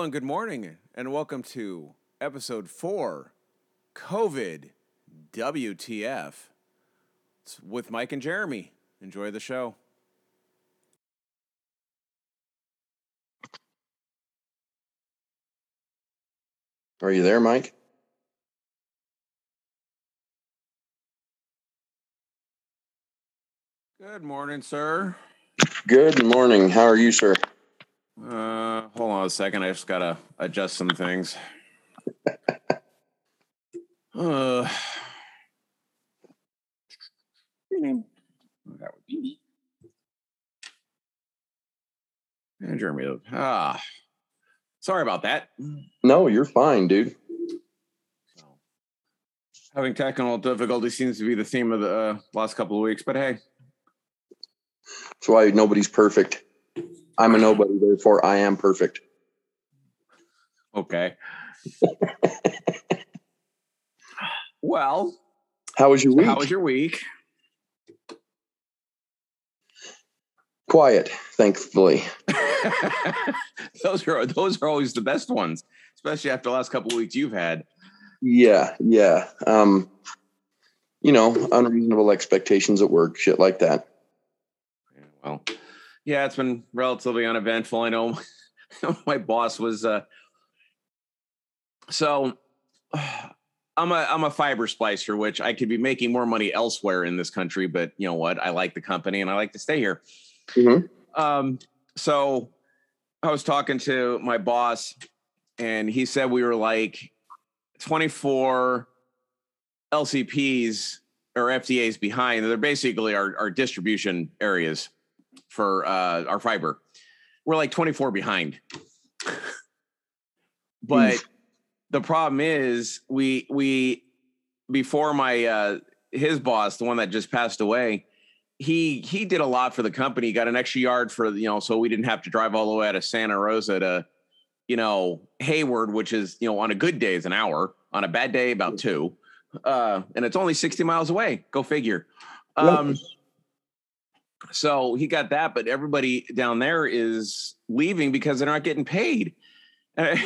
Hello and good morning, and welcome to episode four COVID WTF. It's with Mike and Jeremy. Enjoy the show. Are you there, Mike? Good morning, sir. Good morning. How are you, sir? Uh, hold on a second. I just gotta adjust some things. uh, that would be me. and Jeremy. Ah, sorry about that. No, you're fine, dude. Having technical difficulty seems to be the theme of the uh, last couple of weeks, but hey, That's why nobody's perfect. I'm a nobody, therefore I am perfect. okay. well, How was your week? how was your week? Quiet, thankfully. those are those are always the best ones, especially after the last couple of weeks you've had. Yeah, yeah. Um, you know, unreasonable expectations at work, shit like that. Yeah, well, yeah, it's been relatively uneventful. I know my boss was uh so I'm a I'm a fiber splicer, which I could be making more money elsewhere in this country, but you know what? I like the company and I like to stay here. Mhm. Um, so I was talking to my boss, and he said we were like 24 LCPs or FDAs behind. They're basically our, our distribution areas for uh, our fiber. We're like 24 behind. but Oof. the problem is we we before my uh his boss, the one that just passed away, he he did a lot for the company. He got an extra yard for you know, so we didn't have to drive all the way out of Santa Rosa to, you know, Hayward, which is you know on a good day is an hour, on a bad day about two, uh, and it's only sixty miles away. Go figure. Um, so he got that, but everybody down there is leaving because they're not getting paid, and, I,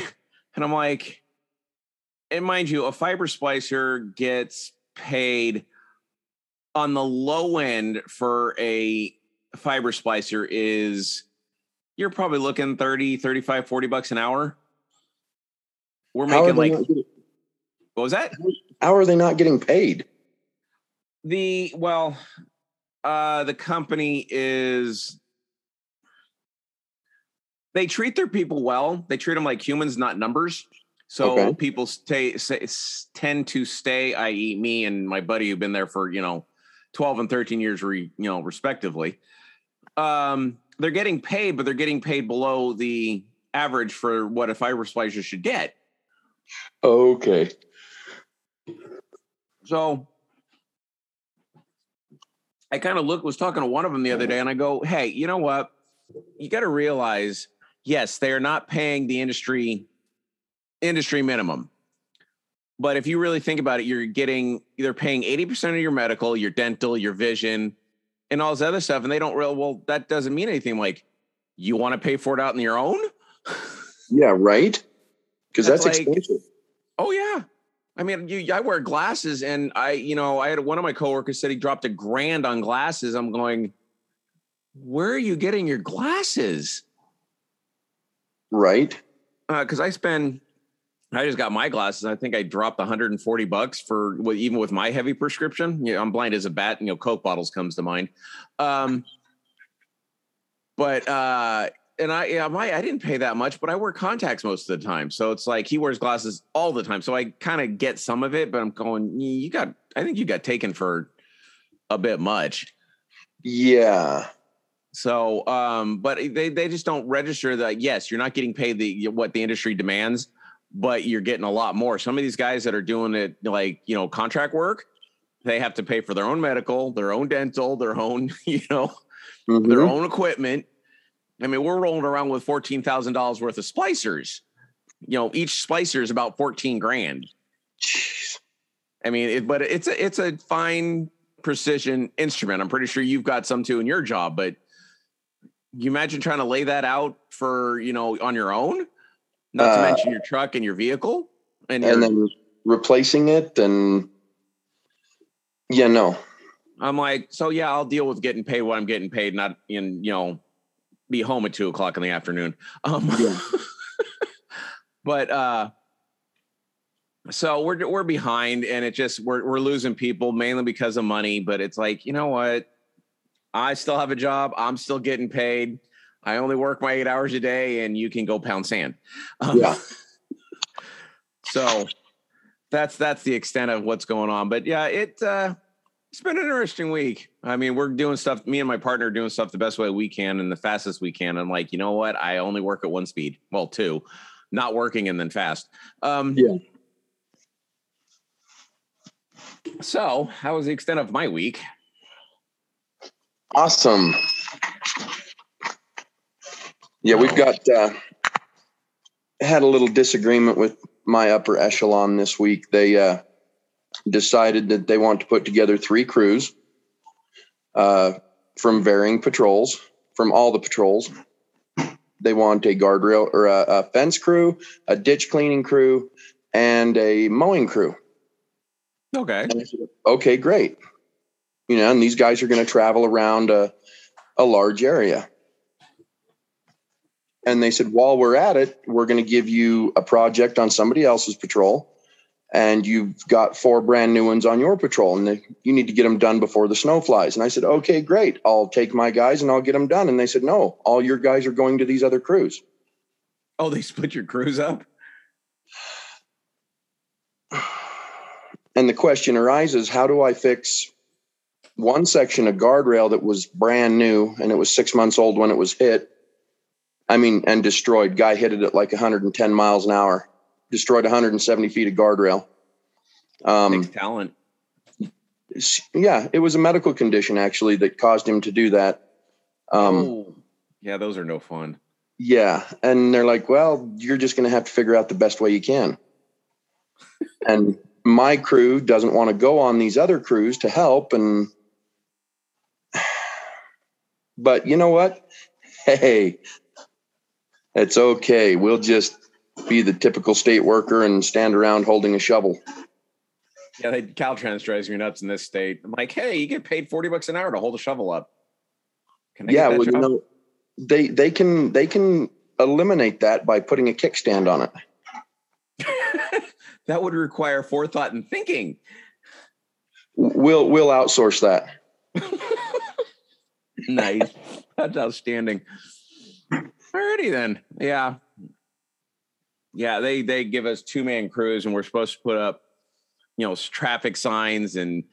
and I'm like, and mind you, a fiber splicer gets paid on the low end for a fiber splicer is you're probably looking 30 35 40 bucks an hour. We're making like what was that? how are they not getting paid? the well uh the company is they treat their people well. They treat them like humans not numbers. So Okay. people stay, say, tend to stay i.e me and my buddy who've been there for you know 12 and 13 years re, you know respectively. Um they're getting paid but they're getting paid below the average for what a fiber splicer should get. Okay. So I kind of look was talking to one of them the other day and I go, "Hey, you know what? You got to realize, yes, they are not paying the industry industry minimum. But if you really think about it, you're getting they're paying 80% of your medical, your dental, your vision, and all this other stuff and they don't real well that doesn't mean anything like you want to pay for it out on your own? Yeah, right? Because That's that's, like- expensive. Oh yeah. I mean, you, I wear glasses, and I, you know, I had one of my coworkers said he dropped a grand on glasses. I'm going, where are you getting your glasses? Right? Because I spend, I just got my glasses. I think I dropped 140 bucks for well, even with my heavy prescription. Yeah, I'm blind as a bat. You know, Coke bottles comes to mind. Um, but uh, and I, yeah, my I didn't pay that much, but I wear contacts most of the time. So it's like he wears glasses all the time. So I kind of get some of it, but I'm going, you got, I think you got taken for a bit much. Yeah. So, um, but they they just don't register that. Yes, you're not getting paid the what the industry demands, but you're getting a lot more. Some of these guys that are doing it like you know contract work, they have to pay for their own medical, their own dental, their own you know Mhm. their own equipment. I mean, we're rolling around with fourteen thousand dollars worth of splicers. You know, each splicer is about fourteen grand. Jeez. I mean, it, but it's a it's a fine precision instrument. I'm pretty sure you've got some too in your job, but you imagine trying to lay that out for you know on your own. Not to Uh, mention your truck and your vehicle. And, and your, then replacing it and yeah, no. I'm like, so yeah, I'll deal with getting paid what I'm getting paid, not in, you know, be home at two o'clock in the afternoon. Um, Yeah. but uh so we're we're behind and it just we're we're losing people mainly because of money, but it's like, you know what? I still have a job. I'm still getting paid. I only work my eight hours a day and you can go pound sand. Um, Yeah. So that's that's the extent of what's going on. But yeah, it uh it's been an interesting week. I mean, we're doing stuff, me and my partner are doing stuff the best way we can and the fastest we can. I'm like, you know what? I only work at one speed. Well, two. Not working and then fast. Um Yeah. So, how was the extent of my week? Awesome. Yeah, we've got uh had a little disagreement with my upper echelon this week. They uh decided that they want to put together three crews uh from varying patrols, from all the patrols. They want a guardrail or a, a fence crew, a ditch cleaning crew, and a mowing crew. Okay. Said, okay, great. You know, and these guys are going to travel around a, a large area. And they said, while we're at it, we're going to give you a project on somebody else's patrol. And you've got four brand new ones on your patrol, and they, you need to get them done before the snow flies. And I said, okay, great. I'll take my guys and I'll get them done. And they said, no, all your guys are going to these other crews. Oh, they split your crews up? And the question arises how do I fix one section of guardrail that was brand new and it was six months old when it was hit? I mean, and destroyed. Guy hit it at like 110 miles an hour, destroyed 170 feet of guardrail. Um, Takes talent. yeah, it was a medical condition actually that caused him to do that. Um, oh. Yeah, those are no fun. Yeah. And they're like, well, you're just going to have to figure out the best way you can. and my crew doesn't want to go on these other crews to help. And, but you know what? Hey, it's okay. We'll just be the typical state worker and stand around holding a shovel. Yeah, they, Caltrans drives me nuts in this state. I'm like, hey, you get paid 40 bucks an hour to hold a shovel up. Can I yeah. Well, you know, they, they can, they can eliminate that by putting a kickstand on it. that would require forethought and thinking. We'll, we'll outsource that. nice. That's outstanding. Alrighty then. Yeah. Yeah, they they give us two man crews and we're supposed to put up, you know, traffic signs and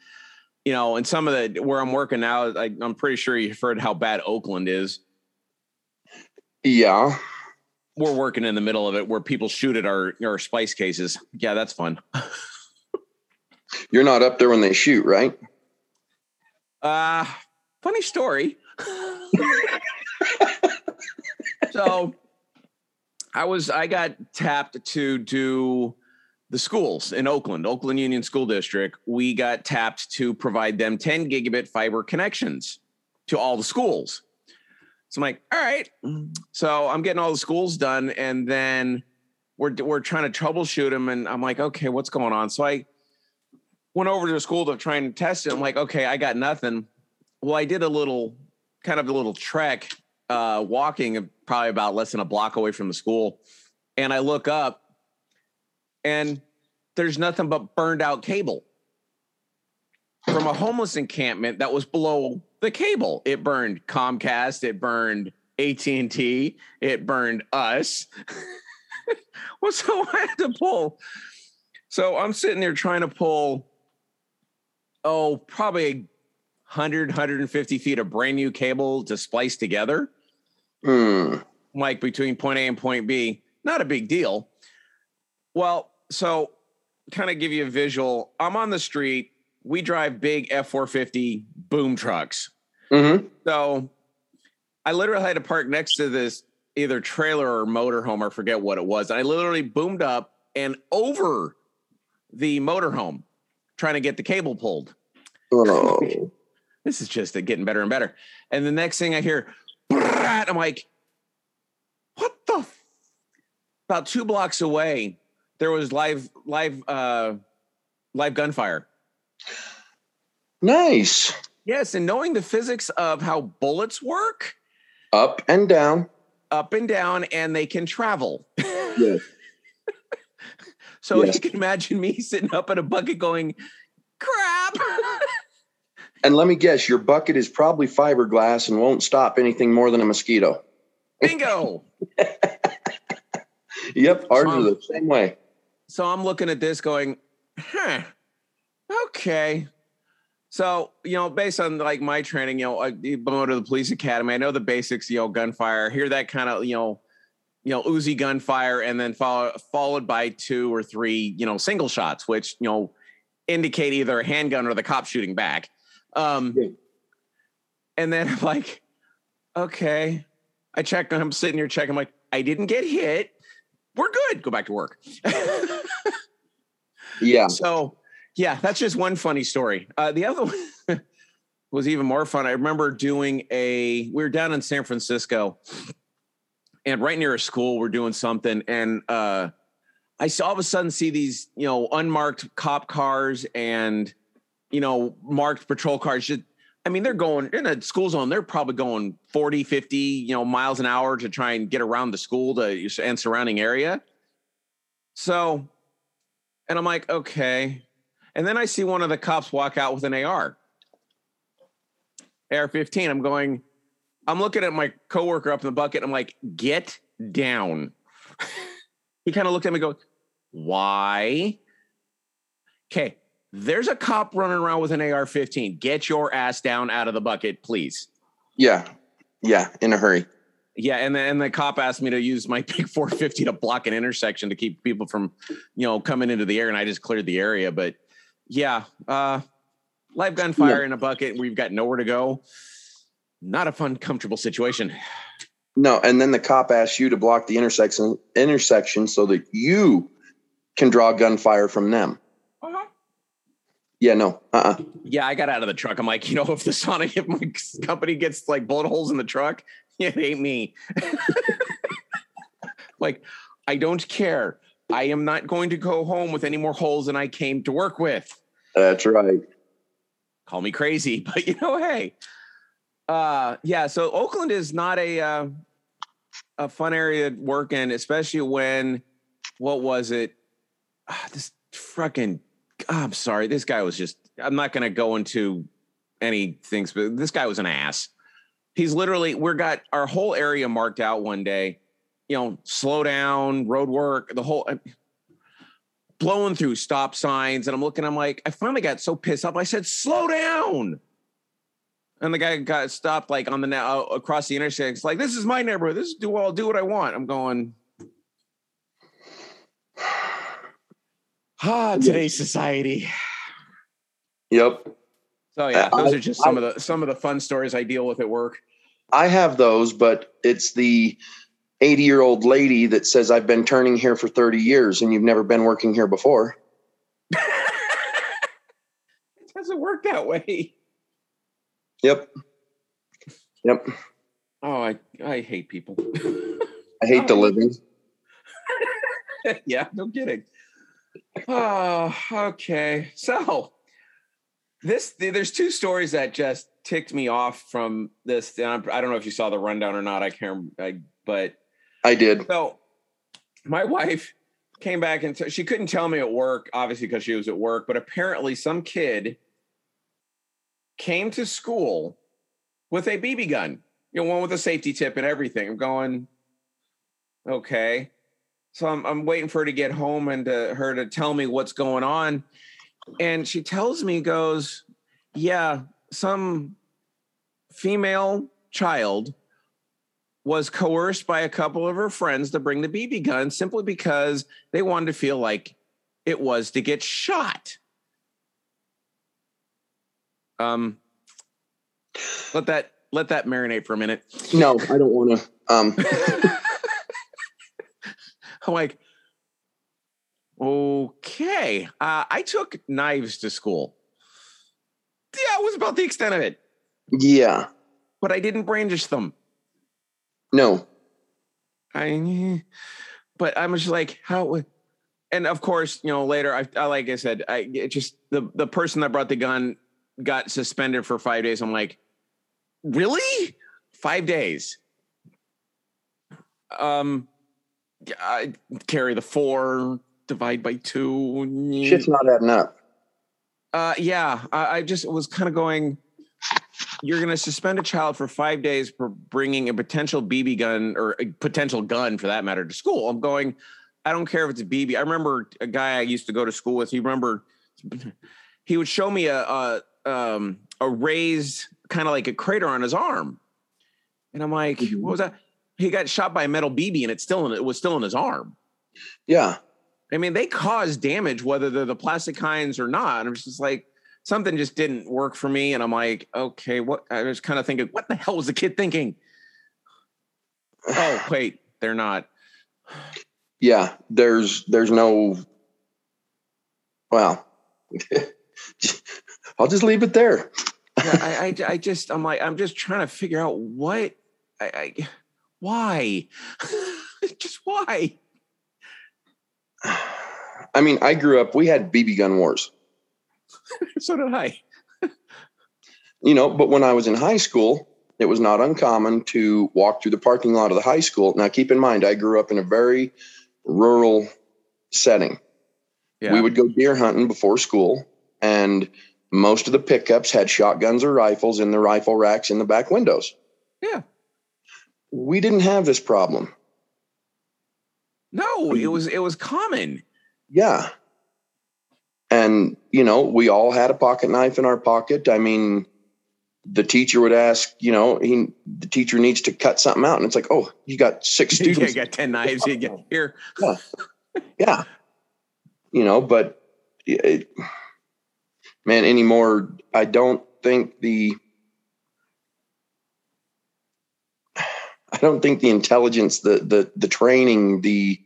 you know, and some of the where I'm working now, I, I'm pretty sure you've heard how bad Oakland is. Yeah. We're working in the middle of it where people shoot at our our splice cases. Yeah, that's fun. You're not up there when they shoot, right? Uh funny story. so I was I got tapped to do the schools in Oakland, Oakland Union School District. We got tapped to provide them 10 gigabit fiber connections to all the schools. So I'm like, all right. So I'm getting all the schools done, and then we're we're trying to troubleshoot them, and I'm like, okay, what's going on? So I went over to the school to try and test it. I'm like, okay, I got nothing. Well, I did a little kind of a little trek, uh, walking probably about less than a block away from the school. And I look up and there's nothing but burned out cable from a homeless encampment that was below the cable. It burned Comcast, it burned AT&T, it burned us. well, so I had to pull. So I'm sitting there trying to pull, oh, probably 100, 150 feet of brand new cable to splice together, Hmm. like between point A and point B. Not a big deal. Well, so kind of give you a visual. I'm on the street. We drive big F 450 boom trucks. Mm-hmm. So I literally had to park next to this either trailer or motorhome, or forget what it was. I literally boomed up and over the motorhome trying to get the cable pulled. Oh. This is just getting better and better. And the next thing I hear, "Brat," I'm like, what the? F-? about two blocks away, there was live live uh live gunfire. Nice. Yes, and knowing the physics of how bullets work, Up and down. up and down, and they can travel. Yes. So Yeah. you can imagine me sitting up in a bucket going, crap. And let me guess, your bucket is probably fiberglass and won't stop anything more than a mosquito. Bingo. Yep, ours are the same way. So I'm looking at this going, huh, okay. So, you know, based on like my training, you know, I go to the police academy. I know the basics, you know, gunfire, hear that kind of, you know, you know, Uzi gunfire, and then follow, followed by two or three, you know, single shots, which, you know, indicate either a handgun or the cop shooting back. Um, Yeah. and then I'm like, okay. I check, I'm sitting here checking, I'm like, I didn't get hit. We're good. Go back to work. Yeah. So, yeah, that's just one funny story. Uh, the other one was even more fun. I remember doing a, we were down in San Francisco and right near a school, we're doing something. And uh, I saw all of a sudden see these, you know, unmarked cop cars and, you know, marked patrol cars. Just, I mean, they're going in a school zone, they're probably going 40, 50, you know, miles an hour to try and get around the school to and surrounding area. So, and I'm like, okay. And then I see one of the cops walk out with an AR. AR 15. I'm going, I'm looking at my coworker up in the bucket. I'm like, get down. he kind of looked at me and goes, why? Okay. There's a cop running around with an AR 15. Get your ass down out of the bucket, please. Yeah. Yeah. In a hurry. Yeah, and then and the cop asked me to use my big 450 to block an intersection to keep people from, you know, coming into the air, and I just cleared the area. But yeah, uh, live gunfire in a bucket. We've got nowhere to go. Not a fun, comfortable situation. No, and then the cop asks you to block the intersection intersection so that you can draw gunfire from them. Yeah, no. Uh-uh. Yeah, I got out of the truck. I'm like, you know, if the Sonic, if my company gets like bullet holes in the truck, it ain't me. like, I don't care. I am not going to go home with any more holes than I came to work with. That's right. call me crazy, but you know, hey, uh, yeah. So Oakland is not a uh, a fun area to work in, especially when what was it? Ah, this fucking. I'm sorry, this guy was just. I'm not going to go into any things, but this guy was an ass. He's literally. We're got our whole area marked out one day. You know, slow down, road work, the whole blowing through stop signs. And I'm looking, I'm like, I finally got so pissed off. I said, slow down. And the guy got stopped like on the now across the intersection. It's like, this is my neighborhood. This is do I'll do what I want. I'm going. Ah, today's society. Yep. So yeah, Uh, those I- are just some of the some of the fun stories I deal with at work. I have those, but it's the 80 year old lady that says, I've been turning here for 30 years and you've never been working here before. It doesn't work that way. Yep. Yep. Oh, I I hate people. I hate the living. yeah, no kidding. Oh, okay. So this there's two stories that just ticked me off from this. And I'm, I don't know if you saw the rundown or not. I can't. I, but I did. so my wife came back and t- she couldn't tell me at work, obviously because she was at work. But apparently, some kid came to school with a BB gun. You know, one with a safety tip and everything. I'm going, okay. So I'm, I'm waiting for her to get home and to, her to tell me what's going on. And she tells me, goes, yeah, some female child was coerced by a couple of her friends to bring the BB gun simply because they wanted to feel like it was to get shot. Um, let that let that marinate for a minute. No, I don't want to. Um, I'm like, okay. Uh, I took knives to school. Yeah, it was about the extent of it, yeah. but I didn't brandish them. No. I, but I'm just like, how? And of course, you know, later, I, I like I said, I it just the the person that brought the gun got suspended for five days. I'm like, really? Five days? Um, I carry the four, divide by two. Shit's not adding up. Uh, yeah, I, I just was kind of going. You're going to suspend a child for five days for bringing a potential BB gun or a potential gun, for that matter, to school. I'm going. I don't care if it's a BB. I remember a guy I used to go to school with. He remember he would show me a a, um, a raised kind of like a crater on his arm, and I'm like, Mhm. what was that? He got shot by a metal BB, and it's still in it was still in his arm. Yeah. I mean, they cause damage whether they're the plastic kinds or not. I'm just like, something just didn't work for me. And I'm like, okay, what? I was kind of thinking, what the hell was the kid thinking? Oh, wait, they're not. Yeah. There's there's no well. I'll just leave it there. Yeah, I, I, I just, I'm like, I'm just trying to figure out what, I, I why, just why? I mean, I grew up, we had BB gun wars, So did I. you know, but when I was in high school, it was not uncommon to walk through the parking lot of the high school. Now, keep in mind, I grew up in a very rural setting. Yeah. We would go deer hunting before school, and most of the pickups had shotguns or rifles in the rifle racks in the back windows. yeah. We didn't have this problem. No, it was, it was common. Yeah. And, you know, we all had a pocket knife in our pocket. I mean, the teacher would ask, you know, he, the teacher needs to cut something out. And it's like, oh, you got six students, You students. got 10 knives. You get here. yeah. You know, but it, man, anymore, I don't think the, I don't think the intelligence, the, the, the training, the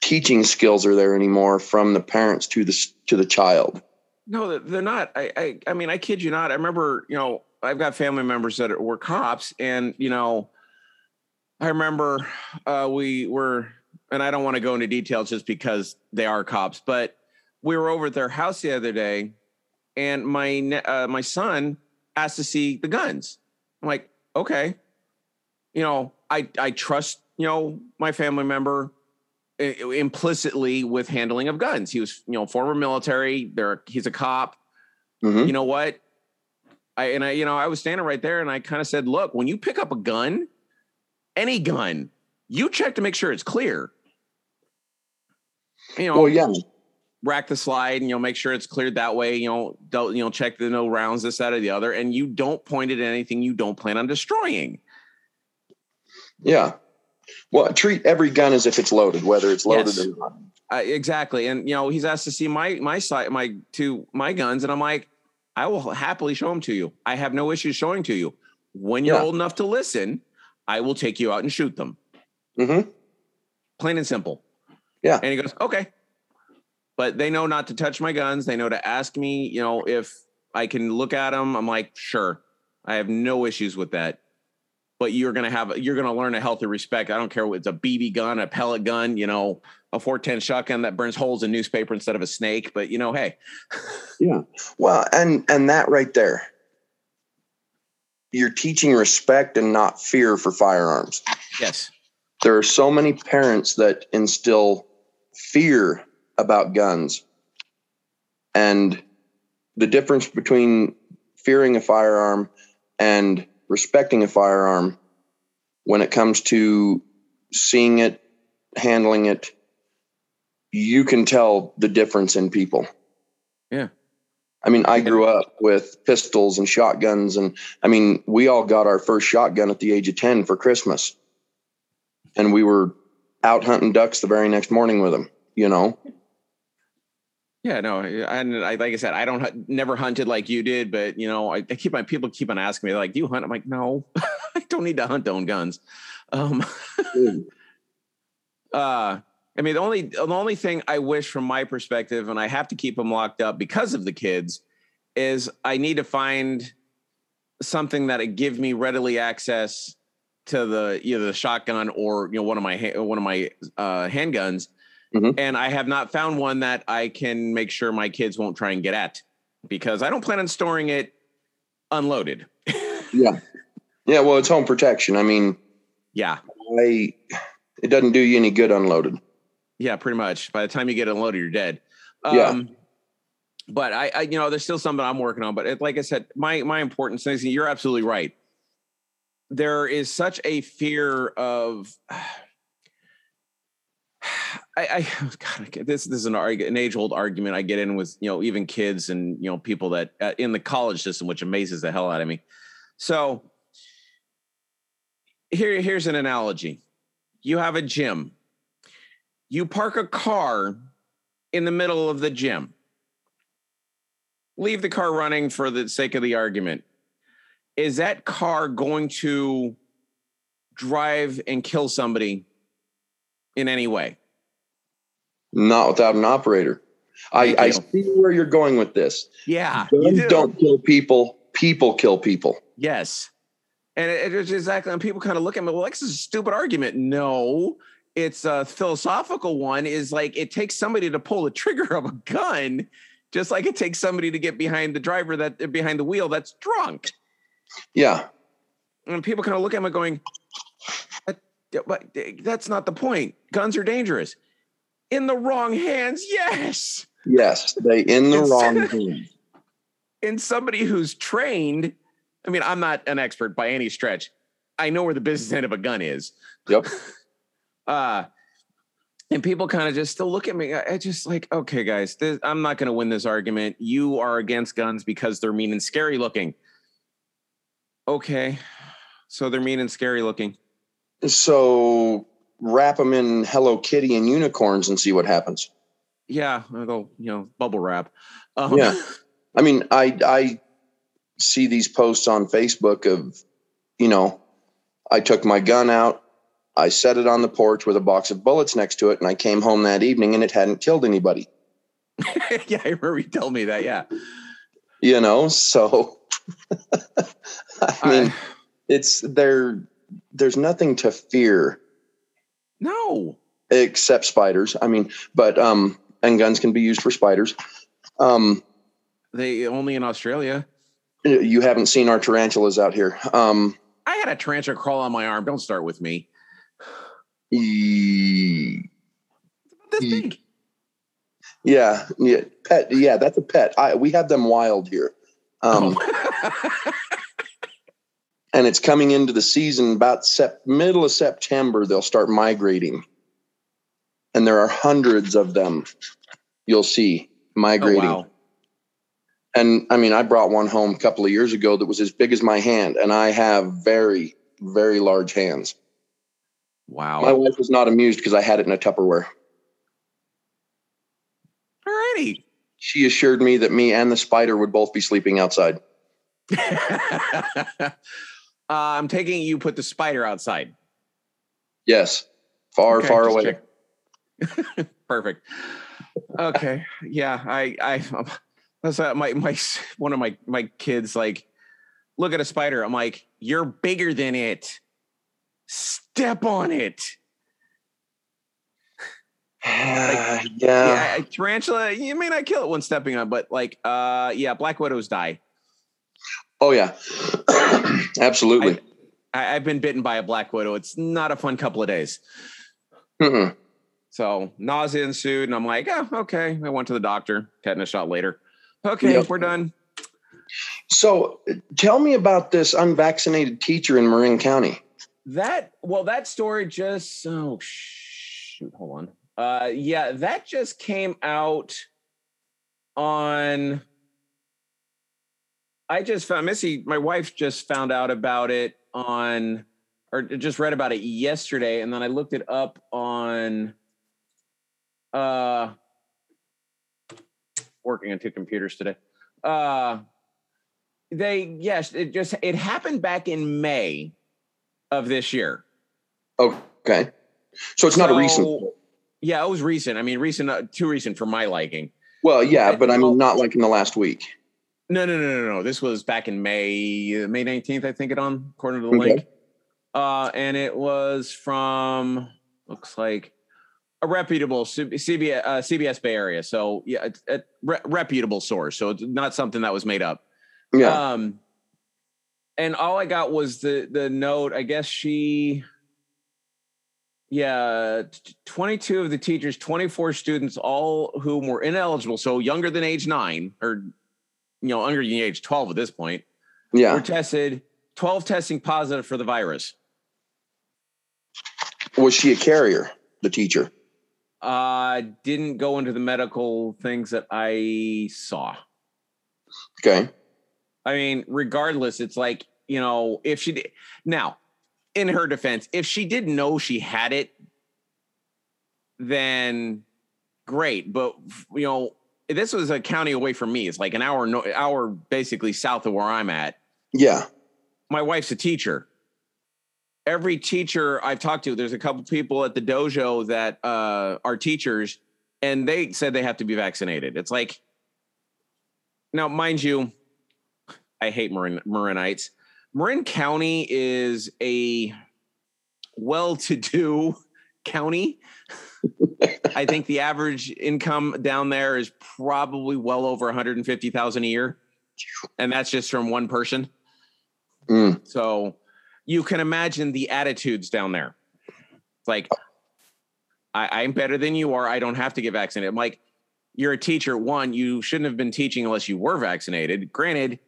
teaching skills are there anymore from the parents to the, to the child. No, they're- they're not. I, I, I mean, I kid you not. I remember, you know, I've got family members that were cops, and you know, I remember uh, we were, and I don't want to go into details just because they are cops, but we were over at their house the other day, and my uh, my son asked to see the guns. I'm like, okay, you know, I I trust you know my family member implicitly with handling of guns. He was, you know, former military. There, he's a cop. Mhm. You know what? I and I, you know, I was standing right there, and I kind of said, "Look, when you pick up a gun, any gun, you check to make sure it's clear. You know, Well, yeah. rack the slide, and you'll make sure it's cleared that way. You know, don't you know, check the no rounds, this, that, or the other, and you don't point it at anything you don't plan on destroying. Yeah. Well, treat every gun as if it's loaded, whether it's loaded Yes. or not. Uh, exactly. And you know, he's asked to see my my side my two my guns, and I'm like, I will happily show them to you. I have no issues showing to you. When you're Yeah. old enough to listen, I will take you out and shoot them. Mm-hmm. Plain and simple. Yeah. And he goes, okay. But they know not to touch my guns. They know to ask me, you know, if I can look at them. I'm like, sure. I have no issues with that. But you're gonna have you're gonna learn a healthy respect. I don't care what it's a BB gun, a pellet gun, you know, a 410 shotgun that burns holes in newspaper instead of a snake. But you know, hey, yeah. Well, and and that right there, you're teaching respect and not fear for firearms. yes, There are so many parents that instill fear about guns, and the difference between fearing a firearm and respecting a firearm when it comes to seeing it, handling it, you can tell the difference in people. Yeah. I mean, I grew up with pistols and shotguns, and I mean, we all got our first shotgun at the age of 10 for Christmas. And we were out hunting ducks the very next morning with them, you know? Yeah, no, and I like I said, I don't never hunted like you did, but you know, I, I keep my people keep on asking me like, do you hunt? I'm like, no, I don't need to hunt to own guns. Um, uh i mean the only the only thing i wish from my perspective and i have to keep them locked up because of the kids is i need to find something that would give me readily access to the either the shotgun or you know one of my one of my uh, handguns, Mhm. and I have not found one that I can make sure my kids won't try and get at because I don't plan on storing it unloaded. Yeah. Yeah. Well, it's home protection. I mean, yeah, I, it doesn't do you any good unloaded. yeah, pretty much. By the time you get unloaded, you're dead. Yeah. Um, but I, I, you know, there's still something I'm working on. But it, like I said, my my importance is you're absolutely right. There is such a fear of. I, I God, this, this is an an age old argument I get in with you know even kids and you know people that uh, in the college system, which amazes the hell out of me. So here here's an analogy: you have a gym, you park a car in the middle of the gym. Leave the car running for the sake of the argument. Is that car going to drive and kill somebody in any way? Not without an operator. I, I see where you're going with this. Yeah, Guns do. don't kill people. People kill people. Yes. And it, it's exactly, and people kind of look at me, well, this is a stupid argument. No, it's a philosophical one is like it takes somebody to pull the trigger of a gun, just like it takes somebody to get behind the driver that behind the wheel that's drunk. Yeah. And people kind of look at me going, "That- but that's not the point. Guns are dangerous. In the wrong hands, yes. Yes. They in the wrong hands. in somebody who's trained, I mean, I'm not an expert by any stretch. I know where the business end of a gun is. Yep. Uh, and people kind of just still look at me. I I just like, okay, guys, this, I'm not going to win this argument. You are against guns because they're mean and scary looking. Okay. So they're mean and scary looking. So wrap them in Hello Kitty and unicorns and see what happens. Yeah. Go, you know, bubble wrap. Um, Yeah. I mean, I I see these posts on Facebook of, you know, I took my gun out, I set it on the porch with a box of bullets next to it, and I came home that evening and it hadn't killed anybody. yeah. I remember you telling me that. Yeah. You know, so I mean, I- it's there. There's nothing to fear no. except spiders. I mean, but um, and guns can be used for spiders. Um, They only in Australia. you haven't seen our tarantulas out here. Um, I had a tarantula crawl on my arm. Don't start with me. e- This Ye- big. yeah, yeah, pet. Yeah, that's a pet. I, we have them wild here. Um, and it's coming into the season about sep- middle of September. They'll start migrating, and there are hundreds of them. You'll see migrating. oh, wow. And I mean, I brought one home a couple of years ago that was as big as my hand, and I have very, very large hands. Wow. My wife was not amused because I had it in a Tupperware. Alrighty. She assured me that me and the spider would both be sleeping outside. uh, I'm taking you put the spider outside. Yes, far, Okay, far away. Perfect. Okay. Yeah. I, I, that's uh, my, my, one of my, my kids like, look at a spider. I'm like, you're bigger than it. Step on it. yeah, yeah, tarantula. You may not kill it when stepping on, but like, uh, yeah, black widows die. Oh yeah, absolutely. I, I've been bitten by a black widow. It's not a fun couple of days. Mm-mm. So nausea ensued, and I'm like, oh, okay. I went to the doctor. Tetanus shot later. Okay, Yep. we're done. So, tell me about this unvaccinated teacher in Marin County. That well, that story just oh shoot, hold on. Uh, yeah, that just came out on. I just found Missy, my wife just found out about it on, or just read about it yesterday, and then I looked it up on. Uh, working on two computers today. Uh, they yes, it just it happened back in May of this year. Okay, so it's not a recent. Yeah, it was recent. I mean, recent, uh, too recent for my liking. Well, yeah, but I mean, not like in the last week. No, no, no, no, no. This was back in May, uh, May nineteenth, I think it on according to the Okay. link. uh, and it was from looks like a reputable CBS, uh, CBS Bay Area. So yeah, a, a re- reputable source. So it's not something that was made up. Yeah. Um, and all I got was the the note. I guess she, yeah, twenty two of the teachers, twenty four students, all whom were ineligible, so younger than age nine, or you know, under the age twelve at this point, yeah, were tested. Twelve testing positive for the virus. Was she a carrier? The teacher. Uh, didn't go into the medical things that I saw. Okay. I mean, regardless, it's like, you know, if she did now, in her defense, if she didn't know she had it, then great. But you know, this was a county away from me. It's like an hour, no, hour basically south of where I'm at. Yeah. My wife's a teacher. Every teacher I've talked to, there's a couple people at the dojo that uh, are teachers, and they said they have to be vaccinated. It's like, now, mind you, I hate Marin Marinites. Marin County is a well-to-do county. I think the average income down there is probably well over 150,000 a year. And that's just from one person. Mm. So you can imagine the attitudes down there. It's like, I, I'm better than you are. I don't have to get vaccinated. I'm like, you're a teacher. One, you shouldn't have been teaching unless you were vaccinated. Granted,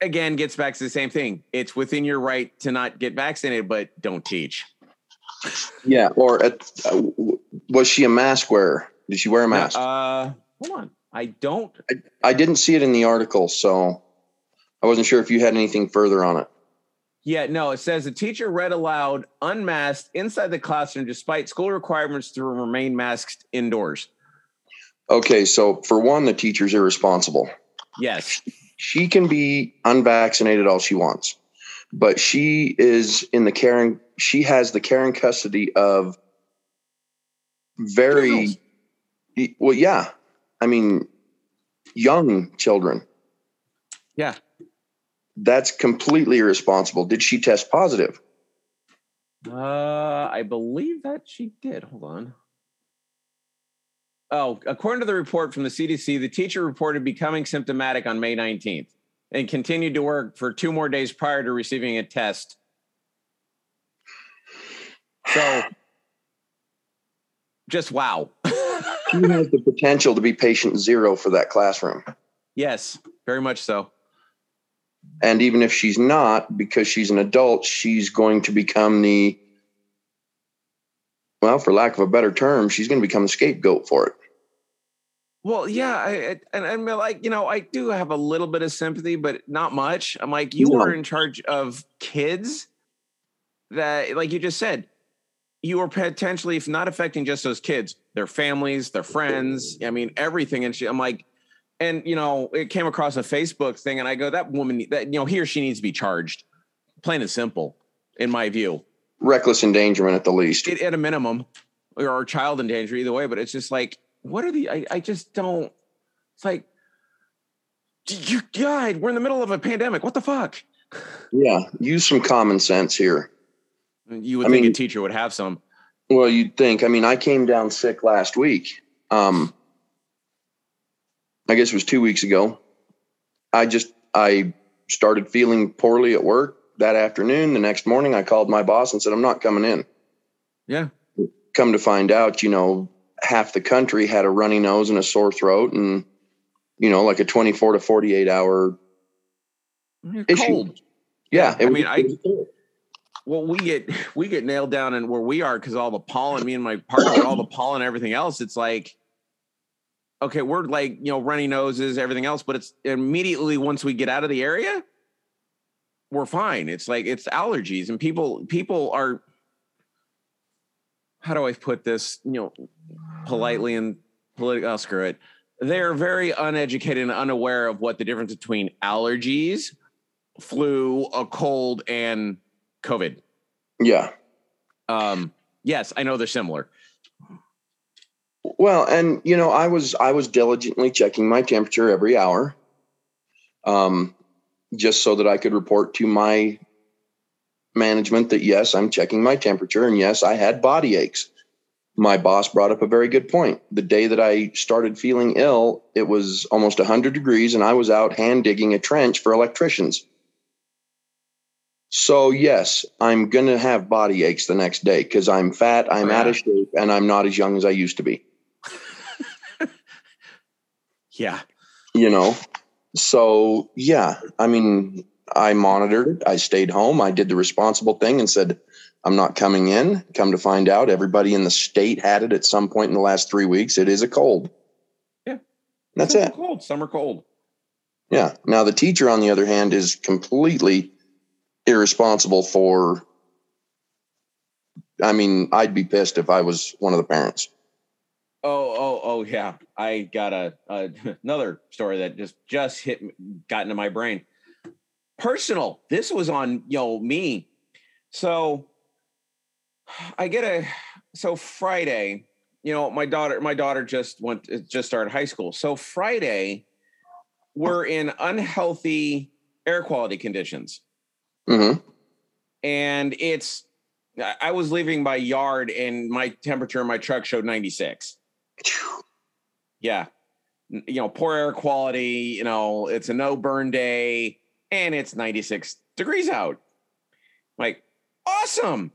again gets back to the same thing. It's within your right to not get vaccinated, but don't teach. Yeah. Or at, uh, was she a mask wearer? Did she wear a mask? Uh, hold on. I don't. I, I didn't see it in the article, so I wasn't sure if you had anything further on it. Yeah, no, it says the teacher read aloud unmasked inside the classroom despite school requirements to remain masked indoors. Okay, so for one, the teacher's irresponsible. Yes she can be unvaccinated all she wants, but she is in the caring. She has the caring custody of very well. Yeah, I mean, young children. Yeah, that's completely irresponsible. Did she test positive? Uh, I believe that she did. Hold on. Oh, according to the report from the CDC, the teacher reported becoming symptomatic on May 19th and continued to work for two more days prior to receiving a test. So, just wow. she has the potential to be patient zero for that classroom. Yes, very much so. And even if she's not, because she's an adult, she's going to become the well, for lack of a better term, she's going to become the scapegoat for it. Well, yeah, I, I, and I'm like, you know, I do have a little bit of sympathy, but not much. I'm like, you were in charge of kids that, like you just said, you were potentially, if not affecting just those kids, their families, their friends. I mean, everything. And she, I'm like, and you know, it came across a Facebook thing, and I go, that woman, that you know, he or she needs to be charged, plain and simple, in my view reckless endangerment at the least. It, at a minimum, or child endanger, either way. But it's just like, what are the? I, I just don't. It's like, you died. We're in the middle of a pandemic. What the fuck? Yeah, use some common sense here. You would I think mean, a teacher would have some. Well, you'd think. I mean, I came down sick last week. Um, I guess it was two weeks ago. I just I started feeling poorly at work that afternoon. The next morning, I called my boss and said, I'm not coming in. Yeah. Come to find out, you know, half the country had a runny nose and a sore throat and, you know, like a 24 to 48 hour issue. Cold. Yeah. I mean, I, well, we get, we get nailed down and where we are because all the pollen, me and my partner, all the pollen, everything else. It's like, okay, we're like, you know, runny noses, everything else, but it's immediately once we get out of the area, we're fine. It's like it's allergies, and people people are. How do I put this? You know, politely and politically. I'll screw it. They're very uneducated and unaware of what the difference between allergies, flu, a cold, and COVID. Yeah. Um. Yes, I know they're similar. Well, and you know, I was I was diligently checking my temperature every hour. Um, just so that I could report to my management that yes, I'm checking my temperature and yes, I had body aches. My boss brought up a very good point. The day that I started feeling ill, it was almost 100 degrees and I was out hand digging a trench for electricians. So, yes, I'm going to have body aches the next day because I'm fat, I'm yeah. out of shape, and I'm not as young as I used to be. Yeah. you know so yeah i mean i monitored it i stayed home i did the responsible thing and said i'm not coming in come to find out everybody in the state had it at some point in the last three weeks it is a cold Yeah. that's Summer it Cold. Summer cold. yeah now the teacher on the other hand is completely irresponsible for i mean i'd be pissed if i was one of the parents Oh, oh, oh, yeah. I got a, a another story that just just hit got into my brain. Personal. This was on you know me. So I get a so Friday. You know, my daughter. My daughter just went just started high school. So Friday, we're in unhealthy air quality conditions, hmm and it's. I was leaving my yard, and my temperature in my truck showed ninety six. yeah you know poor air quality you know it's a no burn day and it's 96 degrees out. Like awesome.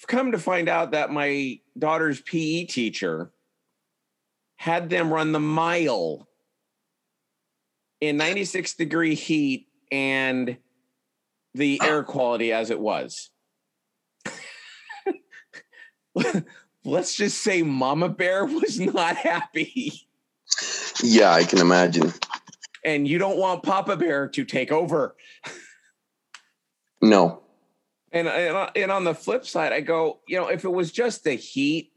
I've come to find out that my daughter's pe teacher had them run the mile in 96 degree heat and the air ah. quality as it was. Let's just say mama bear was not happy. Yeah i can imagine and you don't want Papa Bear to take over. no And and, and on the flip side, I go, you know, if it was just the heat,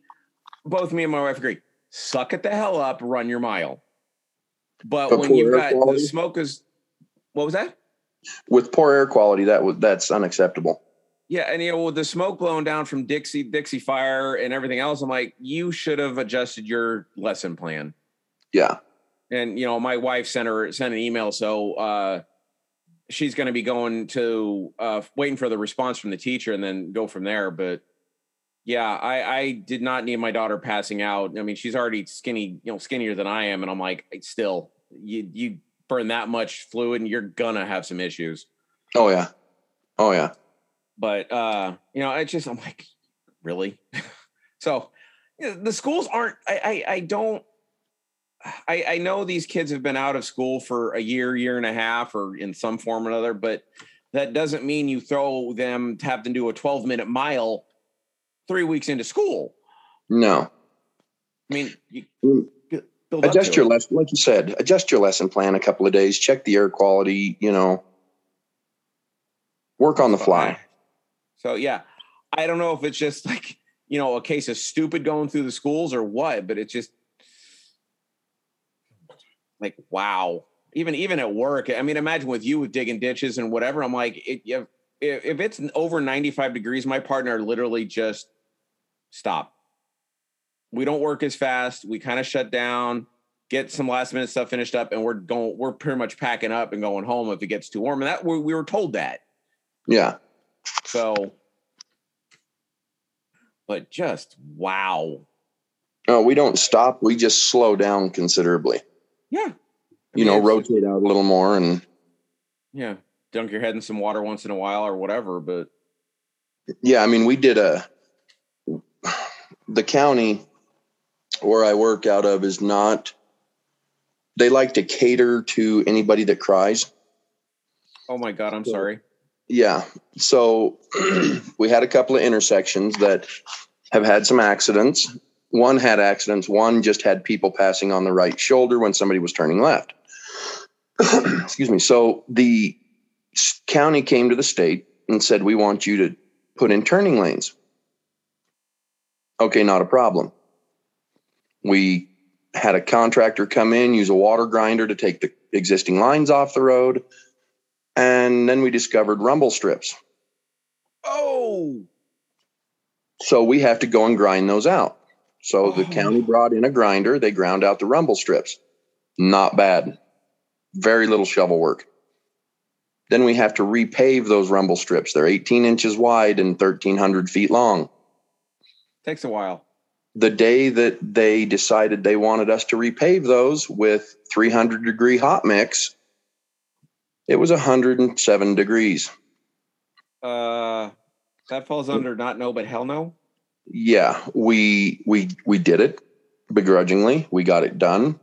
both me and my wife agree, suck it the hell up, run your mile. But But when you've got the quality? smoke is, what was that? with poor air quality that was that's unacceptable Yeah, and you know, with the smoke blowing down from Dixie, Dixie Fire, and everything else, I'm like, you should have adjusted your lesson plan. yeah and you know my wife sent her sent an email so uh she's going to be going to uh waiting for the response from the teacher and then go from there but yeah i i did not need my daughter passing out. I mean she's already skinny you know skinnier than i am and i'm like still you you burn that much fluid and you're gonna have some issues. Oh yeah. Oh yeah. But uh you know it's just i'm like really? So you know, the schools aren't I, I i don't I, I know these kids have been out of school for a year, year and a half, or in some form or another, but that doesn't mean you throw them to have them do a 12 minute mile three weeks into school. no I mean, you Mm. build adjust your it. lesson like you said adjust your lesson plan a couple of days check the air quality you know work on the fly So yeah, I don't know if it's just like you know a case of stupid going through the schools or what, but it's just like wow. Even even at work, I mean, imagine with you with digging ditches and whatever. I'm like, it, if if it's over 95 degrees, my partner literally just stop. We don't work as fast. We kind of shut down, get some last minute stuff finished up, and we're going. We're pretty much packing up and going home if it gets too warm. And that we, we were told that. yeah So, but just wow. no we don't stop we just slow down considerably Yeah. You know it's- rotate out a little more and Yeah. Dunk your head in some water once in a while or whatever. But yeah i mean we did a the county where i work out of is not they like to cater to anybody that cries oh my God, I'm So- sorry. Yeah. So we had a couple of intersections that have had some accidents. One had accidents, one just had people passing on the right shoulder when somebody was turning left. Excuse me. So the county came to the state and said, We want you to put in turning lanes. Okay, not a problem. We had a contractor come in, use a water grinder to take the existing lines off the road. And then we discovered rumble strips. Oh, So we have to go and grind those out. So the Oh. county brought in a grinder. They ground out the rumble strips. Not bad. Very little shovel work. Then we have to repave those rumble strips. They're 18 inches wide and 1,300 feet long. Takes a while. The day that they decided they wanted us to repave those with 300 degree hot mix, it was 107 degrees. Uh, that falls under not no, but hell no. Yeah, we we we did it begrudgingly. We got it done,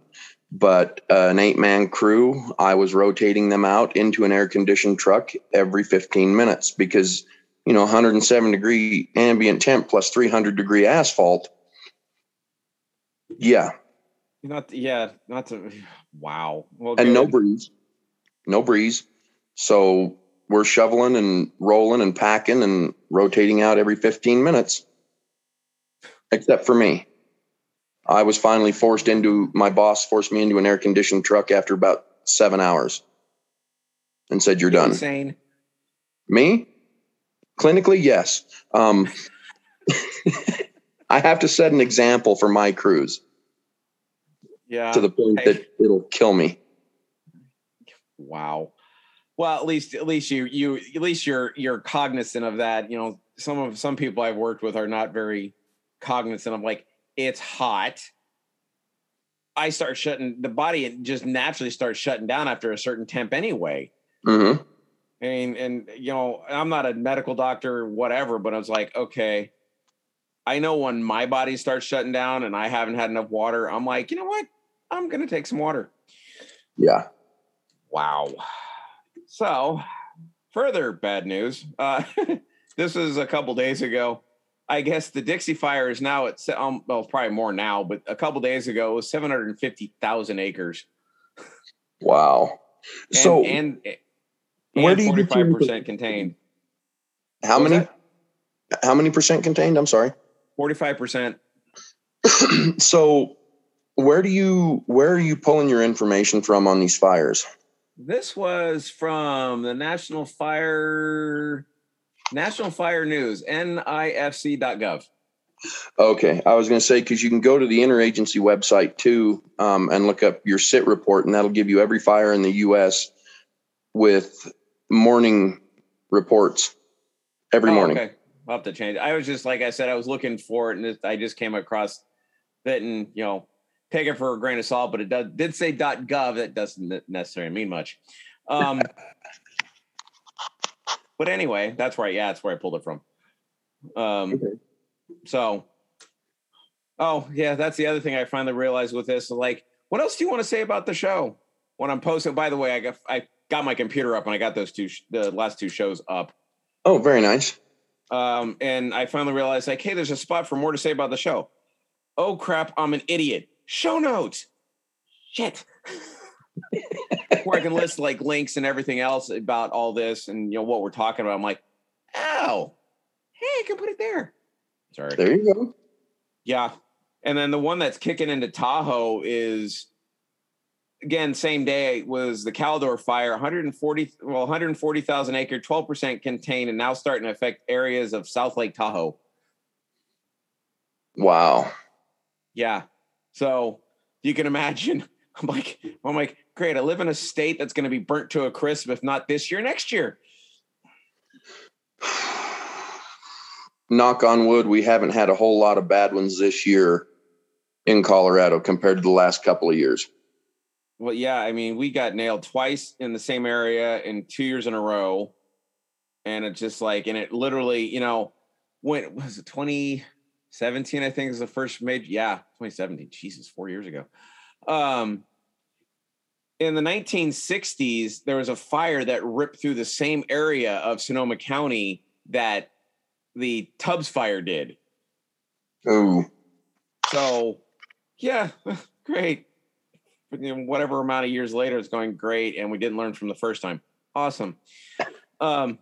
but uh, an eight man crew. I was rotating them out into an air conditioned truck every 15 minutes because you know 107 degree ambient temp plus 300 degree asphalt. Yeah, Not yeah, not to. Wow. Well, and no breeze, no breeze. So we're shoveling and rolling and packing and rotating out every 15 minutes, except for me. I was finally forced into my boss forced me into an air conditioned truck after about seven hours and said, You're done. Insane. Me? Clinically, yes. Um, I have to set an example for my crews Yeah. to the point that it'll kill me. Wow. Well, at least at least you you at least you're you're cognizant of that. You know, some of some people I've worked with are not very cognizant of like it's hot. I start shutting the body it just naturally starts shutting down after a certain temp anyway. hmm I mean, and you know, I'm not a medical doctor, or whatever, but I was like, okay, I know when my body starts shutting down and I haven't had enough water, I'm like, you know what? I'm gonna take some water. Yeah. Wow. So, further bad news. Uh, this was a couple days ago. I guess the Dixie Fire is now at um, well, probably more now, but a couple days ago it was 750,000 acres. Wow. And, so, and, and where do you get 45% contained. how what many? How many percent contained? I'm sorry. 45%. so, where do you where are you pulling your information from on these fires? This was from the National Fire National Fire News, nifc.gov. Okay, I was going to say because you can go to the interagency website too um, and look up your SIT report, and that'll give you every fire in the U.S. with morning reports every Oh, morning. Okay, I'll have to change. I was just like I said, I was looking for it, and I just came across that, and you know, take it for a grain of salt. But it does, did say .gov. That doesn't necessarily mean much. Um, but anyway, that's where I, yeah, that's where I pulled it from. Um, Okay. so, oh yeah, that's the other thing I finally realized with this. Like, what else do you want to say about the show? When I'm posting, by the way, I got I got my computer up and I got those two sh- the last two shows up. Oh, very nice. Um, and I finally realized, like, hey, there's a spot for more to say about the show. Oh crap, I'm an idiot. Show notes. Shit. Where I can list like links and everything else about all this and you know what we're talking about. I'm like, oh, hey, I can put it there. Sorry. There you go. Yeah. And then the one that's kicking into Tahoe is again, same day was the Caldor fire, 140, well, 140,000 acre, 12% contained, and now starting to affect areas of South Lake Tahoe. Wow. Yeah. So you can imagine. I'm like, I'm like, great. I live in a state that's going to be burnt to a crisp, if not this year, next year. Knock on wood, we haven't had a whole lot of bad ones this year in Colorado compared to the last couple of years. Well, yeah. I mean, we got nailed twice in the same area in two years in a row. And it's just like, and it literally, you know, when was it 2017? I think is the first major. Yeah, 2017. Jesus, four years ago. Um, in the 1960s, there was a fire that ripped through the same area of Sonoma County that the Tubbs fire did. Ooh. So, yeah, great. But, whatever amount of years later, it's going great, and we didn't learn from the first time. Awesome. Um,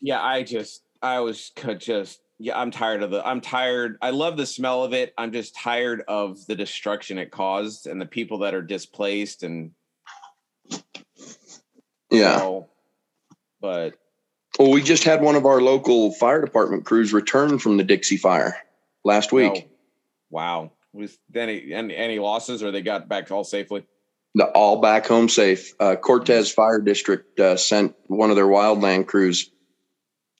yeah, I just, I was could just, yeah, I'm tired of the, I'm tired. I love the smell of it. I'm just tired of the destruction it caused and the people that are displaced and Yeah. so, but Well, we just had one of our local fire department crews return from the Dixie fire last week. wow. Was any, any any losses or they got back all safely? The all back home safe. Uh, Cortez Fire District uh, sent one of their wildland crews,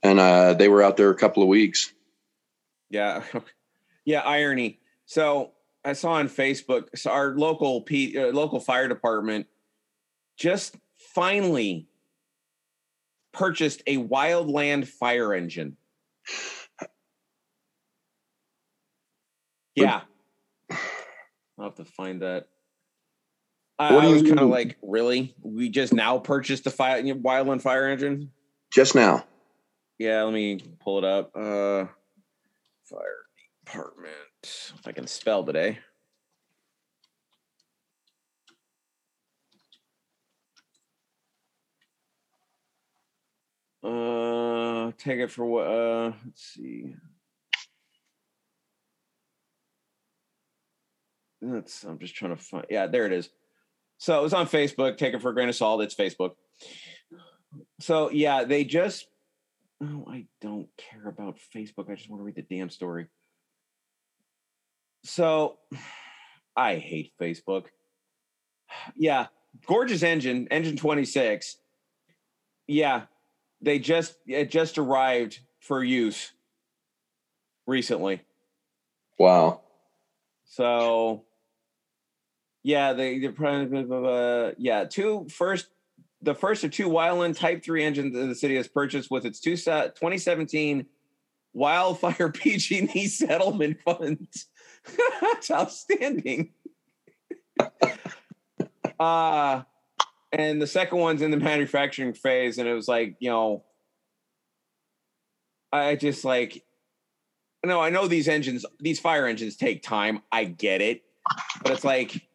and uh, they were out there a couple of weeks. Yeah, yeah. Irony. So I saw on Facebook. So our local P, uh, local fire department just finally purchased a wildland fire engine. Yeah. I'll have to find that. I, What I was kind of like, really? We just now purchased the fire wildland fire engine? Just now. Yeah, let me pull it up. Uh fire department. If I can spell today. Uh take it for what uh let's see. That's I'm just trying to find yeah, there it is. So it was on Facebook. Take it for a grain of salt. It's Facebook. So yeah, they just Oh, I don't care about Facebook. I just want to read the damn story. So I hate Facebook. Yeah, gorgeous engine, engine 26. Yeah, they just it just arrived for use recently. Wow. So yeah, they they're probably uh, yeah, two first the first of two Wildland Type 3 engines that the city has purchased with its two 2017 Wildfire PG&E settlement funds. That's outstanding. uh and the second one's in the manufacturing phase, and it was like, you know, I just like no, I know these engines, these fire engines take time. I get it. But it's like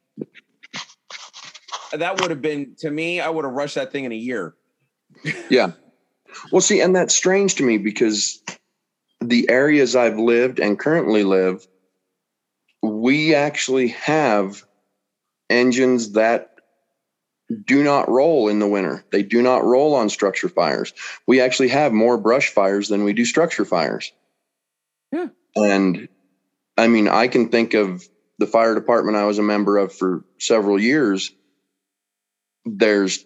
that would have been to me, I would have rushed that thing in a year. Yeah. Well, see, and that's strange to me because the areas I've lived and currently live, we actually have engines that do not roll in the winter. They do not roll on structure fires. We actually have more brush fires than we do structure fires. Yeah. And I mean, I can think of the fire department I was a member of for several years. There's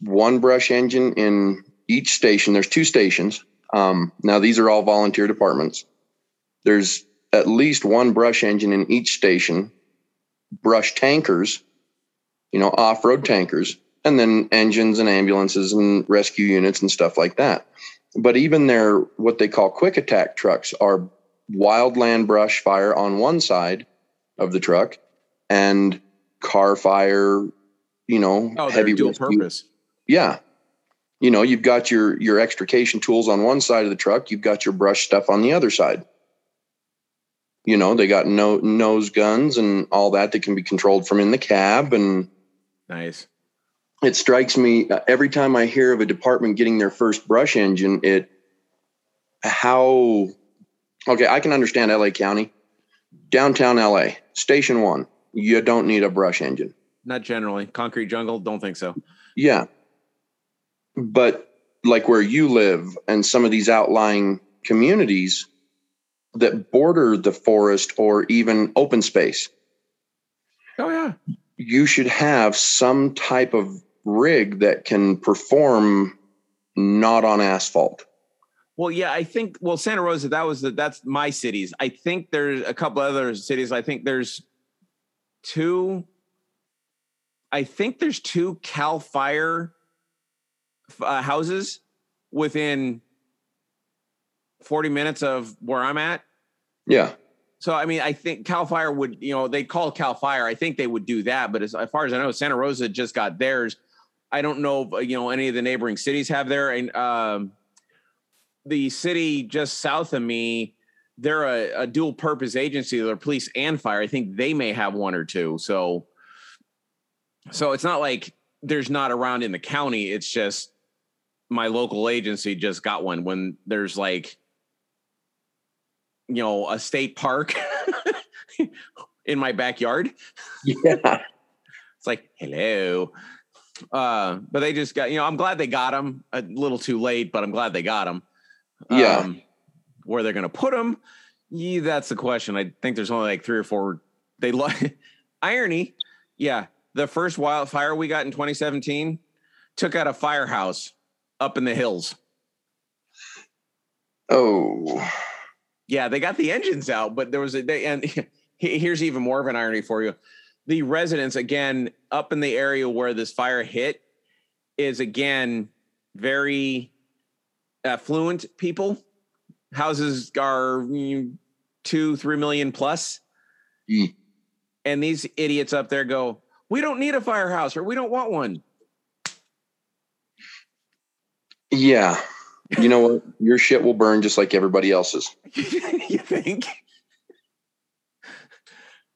one brush engine in each station. There's two stations. Um, now, these are all volunteer departments. There's at least one brush engine in each station, brush tankers, you know, off road tankers, and then engines and ambulances and rescue units and stuff like that. But even their what they call quick attack trucks are wildland brush fire on one side of the truck and car fire, you know, Oh, they're dual purpose. yeah. You know, you've got your your extrication tools on one side of the truck, you've got your brush stuff on the other side. You know, they got no nose guns and all that that can be controlled from in the cab and Nice. it strikes me uh, every time I hear of a department getting their first brush engine, it how okay, I can understand LA County, downtown LA, station 1, you don't need a brush engine. Not generally. Concrete jungle, don't think so. Yeah. But like where you live and some of these outlying communities that border the forest or even open space, Oh yeah. you should have some type of rig that can perform not on asphalt. Well, yeah, I think well, Santa Rosa, that was the that's my cities. I think there's a couple other cities. I think there's two. I think there's two Cal Fire uh, houses within 40 minutes of where I'm at. Yeah. So I mean, I think Cal Fire would, you know, they call Cal Fire. I think they would do that. But as, as far as I know, Santa Rosa just got theirs. I don't know, if, uh, you know, any of the neighboring cities have their. And um, the city just south of me, they're a, a dual purpose agency. They're police and fire. I think they may have one or two. So, so it's not like there's not around in the county. It's just my local agency just got one. When there's like you know a state park in my backyard Yeah. it's like hello uh but they just got you know i'm glad they got them a little too late but i'm glad they got them Yeah. where they're gonna put them yeah that's the question i think there's only like three or four they like irony yeah the first wildfire we got in 2017 took out a firehouse up in the hills. Oh, Yeah, they got the engines out, but there was a they, and here's even more of an irony for you. The residents again up in the area where this fire hit is again very affluent people. Houses are mm, two, three million plus. Mm. And these idiots up there go, We don't need a firehouse or we don't want one. yeah. You know what? Your shit will burn just like everybody else's. you think?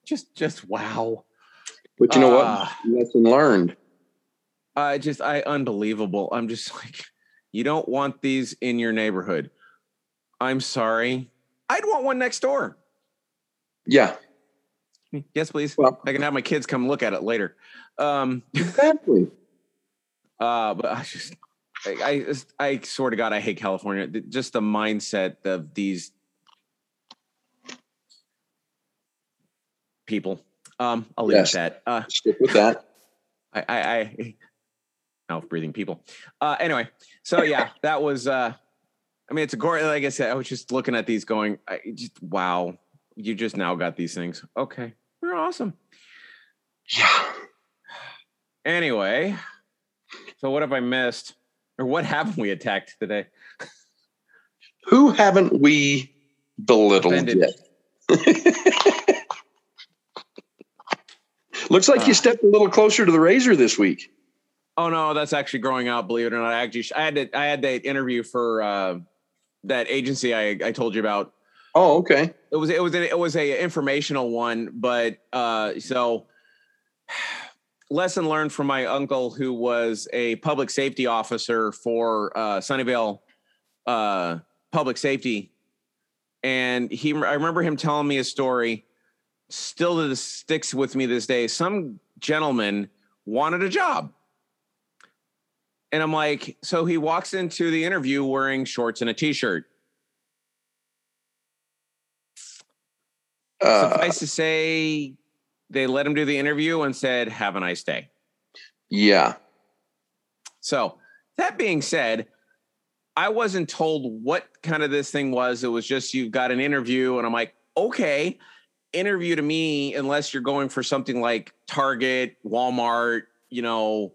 Just just wow. But you know Ah. what? Lesson learned. I just I unbelievable. I'm just like, you don't want these in your neighborhood. I'm sorry. I'd want one next door. Yeah, Yes, please. Well- I can have my kids come look at it later. Um, exactly. uh, but I just, I, I, just- I swear to God, I hate California. Just the mindset of these people. Um, I'll leave Yes. it at that. Uh, Stick with that. I, I, I mouth breathing people. Uh, anyway, so yeah, that was. uh I mean, it's a gore. Like I said, I was just looking at these, going, I just wow, you just now got these things. Okay, we're awesome. Yeah. Anyway, so what have I missed, or what haven't we attacked today? Who haven't we belittled Offended. yet? Looks like Uh. you stepped a little closer to the razor this week. Oh no, that's actually growing out. Believe it or not, I actually I had to, I had that interview for uh, that agency I, I told you about. Oh, okay. it was it was a, it was a informational one but uh so lesson learned from my uncle who was a public safety officer for uh sunnyvale uh public safety. And he i remember him telling me a story still this sticks with me this day. Some gentleman wanted a job. And i'm like so he walks into the interview wearing shorts and a t-shirt Uh, Suffice to say, they let him do the interview and said, "Have a nice day." yeah. So that being said, I wasn't told what kind of this thing was. It was just you've got an interview, and I'm like, okay, interview to me, unless you're going for something like Target, Walmart, you know,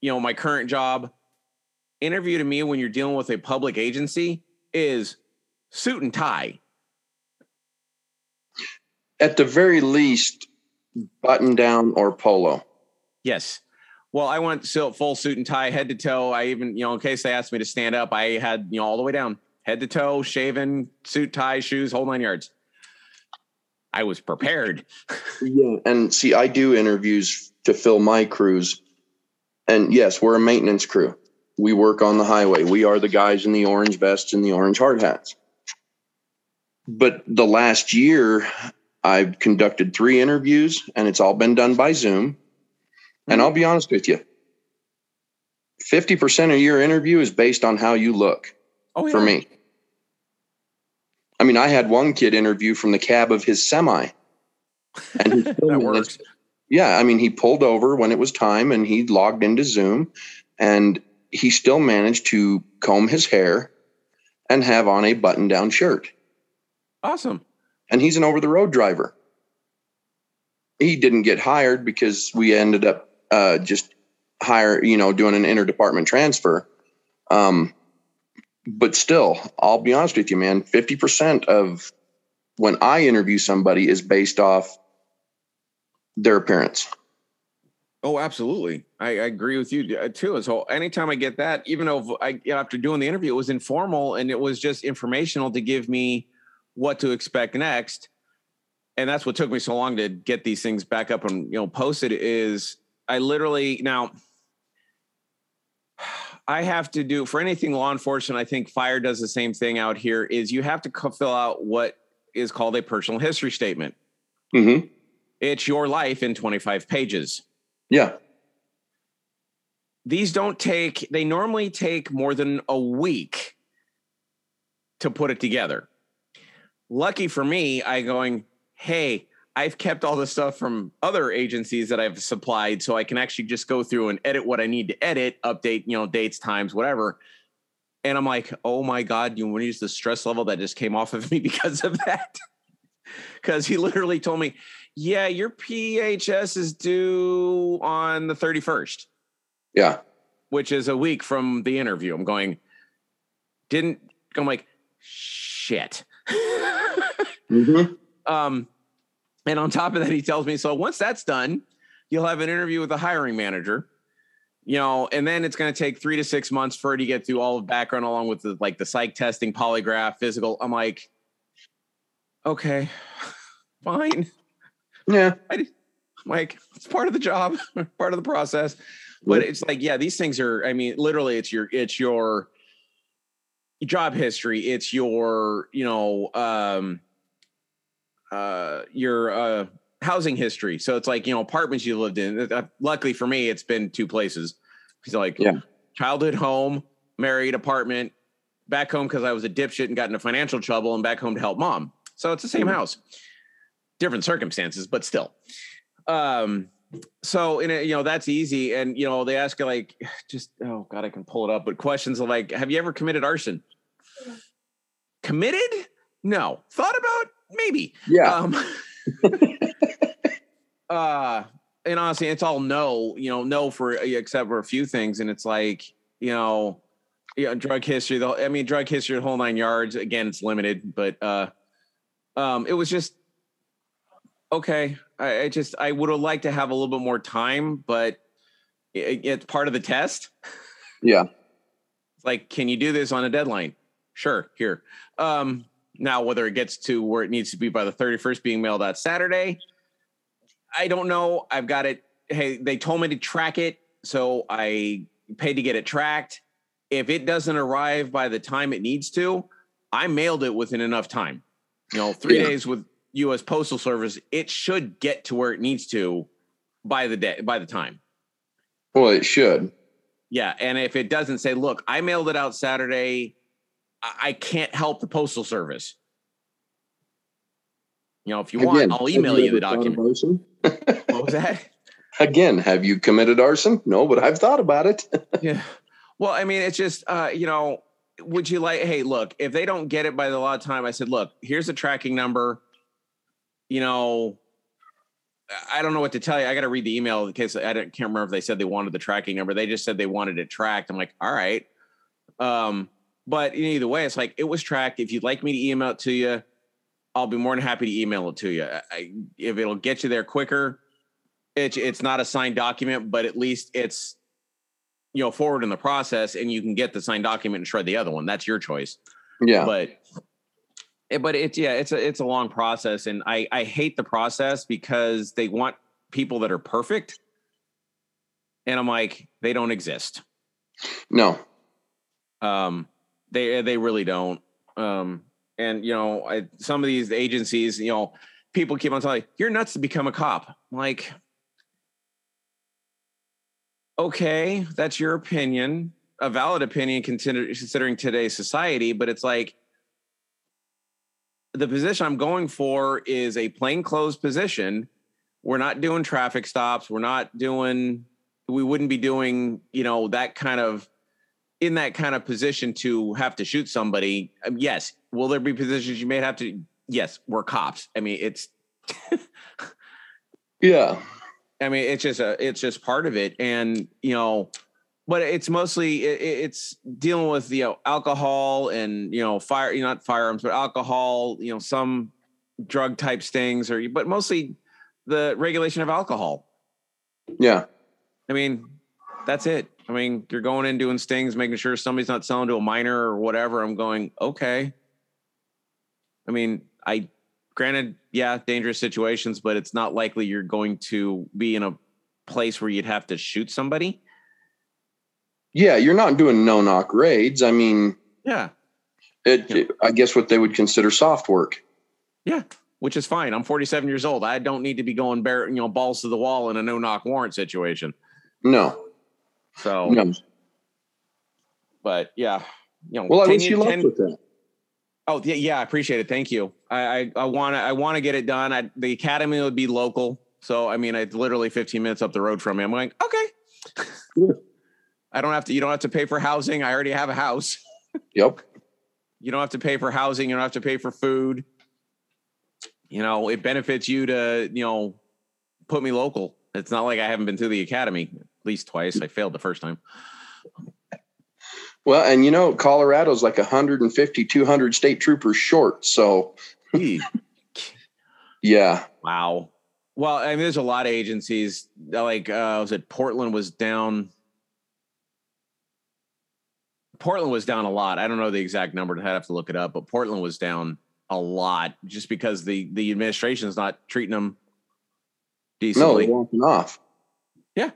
you know, my current job. Interview to me when you're dealing with a public agency is suit and tie. At the very least, button down or polo. Yes. Well, I went so full suit and tie, head to toe. I even, you know, in case they asked me to stand up, I had, you know, all the way down, head to toe, shaven, suit, tie, shoes, whole nine yards. I was prepared. Yeah. And see, I do interviews to fill my crews. And yes, we're a maintenance crew. We work on the highway. We are the guys in the orange vests and the orange hard hats. But the last year, I've conducted three interviews and it's all been done by Zoom. And I'll be mm-hmm. honest with you 50% of your interview is based on how you look Oh, for me. I mean, I had one kid interview from the cab of his semi. And he still That works. yeah, I mean, he pulled over when it was time and he logged into Zoom and he still managed to comb his hair and have on a button down shirt. Awesome. And he's an over the road driver. He didn't get hired because we ended up uh, just hire, you know, doing an interdepartment transfer. Um, but still, I'll be honest with you, man, 50% of when I interview somebody is based off their appearance. Oh, absolutely. I, I agree with you uh, too. So anytime I get that, even though I, after doing the interview, it was informal and it was just informational to give me what to expect next. And that's what took me so long to get these things back up and, you know, posted is I literally now I have to do for anything law enforcement. I think fire does the same thing out here is you have to fill out what is called a personal history statement. Mm-hmm. It's your life in 25 pages. Yeah. these don't take they normally take more than a week to put it together lucky for me i going hey I've kept all the stuff from other agencies that I've supplied so I can actually just go through and edit what I need to edit, update, you know, dates, times, whatever. And I'm like, oh my God, you want to use the stress level that just came off of me because of that? Because he literally told me, yeah, your PHS is due on the 31st. Yeah. Which is a week from the interview. I'm going, didn't, I'm like, shit. mm-hmm. Um, and on top of that, he tells me, so once that's done, you'll have an interview with the hiring manager, you know, and then it's going to take three to six months for her to get through all of background along with the like the psych testing, polygraph, physical. I'm like, okay, fine. Yeah. I, like it's part of the job, part of the process. But it's like, yeah, these things are, I mean, literally it's your, it's your job history. It's your, you know, um, uh, your uh, housing history. So it's like you know apartments you lived in. Uh, luckily for me, it's been two places. He's like yeah. childhood home, married apartment, back home because I was a dipshit and got into financial trouble, and back home to help mom. So it's the same mm-hmm. house, different circumstances, but still. Um, so in a, you know that's easy, and you know they ask you like just oh god I can pull it up, but questions like have you ever committed arson? Committed? No. Thought about maybe. Yeah. Um, uh, and honestly, it's all no, you know, no for except for a few things. And it's like, you know, yeah, drug history. The I mean, drug history, the whole nine yards. Again, it's limited, but uh, um, it was just okay. I, I just I would have liked to have a little bit more time, but it, it's part of the test. Yeah. It's like, can you do this on a deadline? Sure. Here. Um, now, whether it gets to where it needs to be by the 31st, being mailed out Saturday, I don't know. I've got it. Hey, they told me to track it, so I paid to get it tracked. If it doesn't arrive by the time it needs to, I mailed it within enough time. You know, three yeah. days with U.S. Postal Service, it should get to where it needs to by the day by the time. Well, it should. Yeah, and if it doesn't say, "Look, I mailed it out Saturday," I can't help the postal service. You know, if you Again, want, I'll email you, you the document. what was that? Again, have you committed arson? No, but I've thought about it. yeah. Well, I mean, it's just, uh, you know, would you like, hey, look, if they don't get it by the lot of time, I said, look, here's a tracking number. You know, I don't know what to tell you. I got to read the email in case I can't remember if they said they wanted the tracking number. They just said they wanted it tracked. I'm like, all right. Um, but either way, it's like it was tracked. If you'd like me to email it to you, I'll be more than happy to email it to you. I, if it'll get you there quicker, it's it's not a signed document, but at least it's you know forward in the process, and you can get the signed document and shred the other one. That's your choice. Yeah, but eh, but it's yeah, it's a it's a long process, and I I hate the process because they want people that are perfect, and I'm like they don't exist. No. Um they they really don't. Um, and you know, I, some of these agencies, you know, people keep on telling you're nuts to become a cop. I'm like, okay, that's your opinion, a valid opinion consider, considering today's society, but it's like the position I'm going for is a plainclothes position. We're not doing traffic stops. We're not doing. We wouldn't be doing, you know, that kind of in that kind of position to have to shoot somebody, um, yes. Will there be positions you may have to? Yes, we're cops. I mean, it's yeah. I mean, it's just a, it's just part of it, and you know, but it's mostly it, it's dealing with you know alcohol and you know fire, you know, not firearms, but alcohol. You know, some drug type things, or but mostly the regulation of alcohol. Yeah. I mean, that's it. I mean, you're going in doing stings, making sure somebody's not selling to a minor or whatever. I'm going, okay. I mean, I granted, yeah, dangerous situations, but it's not likely you're going to be in a place where you'd have to shoot somebody. Yeah, you're not doing no knock raids. I mean, yeah. It, yeah. I guess what they would consider soft work. Yeah, which is fine. I'm 47 years old. I don't need to be going bare, you know, balls to the wall in a no knock warrant situation. No. So, no. but yeah, you know, well, I wish you luck with that. Oh yeah, yeah, I appreciate it. Thank you. I I want to I want to get it done. I, the academy would be local, so I mean, it's literally 15 minutes up the road from me. I'm like, okay. I don't have to. You don't have to pay for housing. I already have a house. Yep. You don't have to pay for housing. You don't have to pay for food. You know, it benefits you to you know put me local. It's not like I haven't been to the academy at least twice. I failed the first time. Well, and you know, Colorado's like 150, 200 state troopers short. So, yeah. Wow. Well, I mean, there's a lot of agencies like, uh, was it Portland was down? Portland was down a lot. I don't know the exact number. I'd have to look it up, but Portland was down a lot just because the the administration is not treating them decently. No, walking off. Yeah.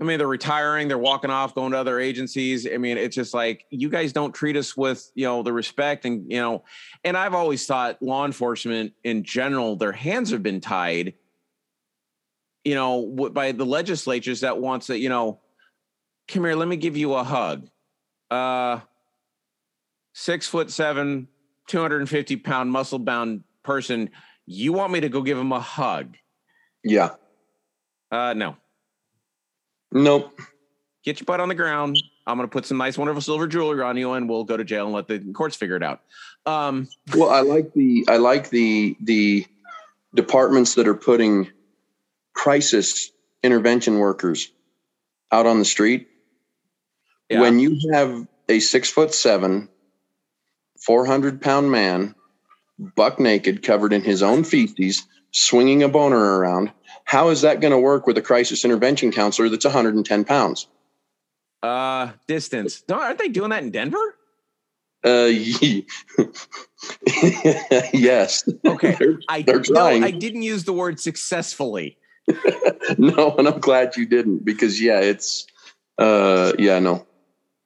I mean, they're retiring, they're walking off, going to other agencies. I mean, it's just like you guys don't treat us with, you know, the respect and, you know, and I've always thought law enforcement in general, their hands have been tied, you know, by the legislatures that wants to, you know, come here, let me give you a hug. Uh, six foot seven, 250 pound muscle bound person. You want me to go give him a hug? Yeah. Uh, no. Nope. Get your butt on the ground. I'm going to put some nice, wonderful silver jewelry on you, and we'll go to jail and let the courts figure it out. Um, well, I like the I like the the departments that are putting crisis intervention workers out on the street. Yeah. When you have a six foot seven, 400 pound man, buck naked, covered in his own feces, swinging a boner around, how is that going to work with a crisis intervention counselor that's 110 pounds? Uh, distance. Don't, aren't they doing that in Denver? Uh, yes. Okay. they're, I they're no, I didn't use the word successfully. no, and I'm glad you didn't because yeah, it's uh, yeah, no.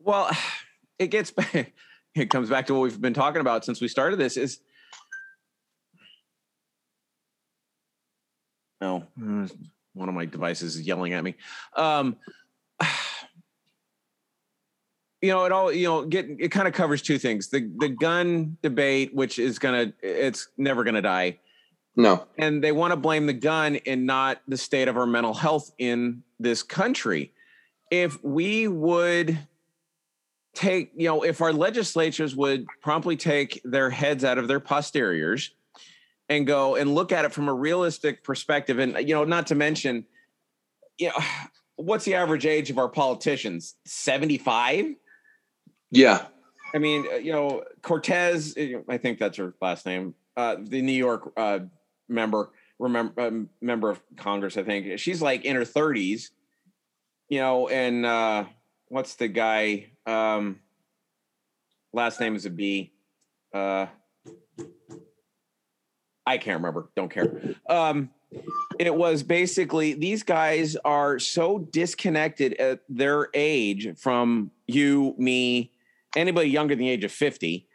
Well, it gets back. It comes back to what we've been talking about since we started this. Is No, one of my devices is yelling at me. Um, you know, it all you know, get it kind of covers two things: the the gun debate, which is gonna, it's never gonna die. No, and they want to blame the gun and not the state of our mental health in this country. If we would take, you know, if our legislatures would promptly take their heads out of their posteriors and go and look at it from a realistic perspective. And, you know, not to mention, you know, what's the average age of our politicians? 75? Yeah. I mean, uh, you know, Cortez, I think that's her last name, uh, the New York uh, member, remember, uh, member of Congress, I think. She's like in her 30s, you know, and uh, what's the guy? Um, last name is a B. Uh, I can't remember. Don't care. Um, it was basically these guys are so disconnected at their age from you, me, anybody younger than the age of 50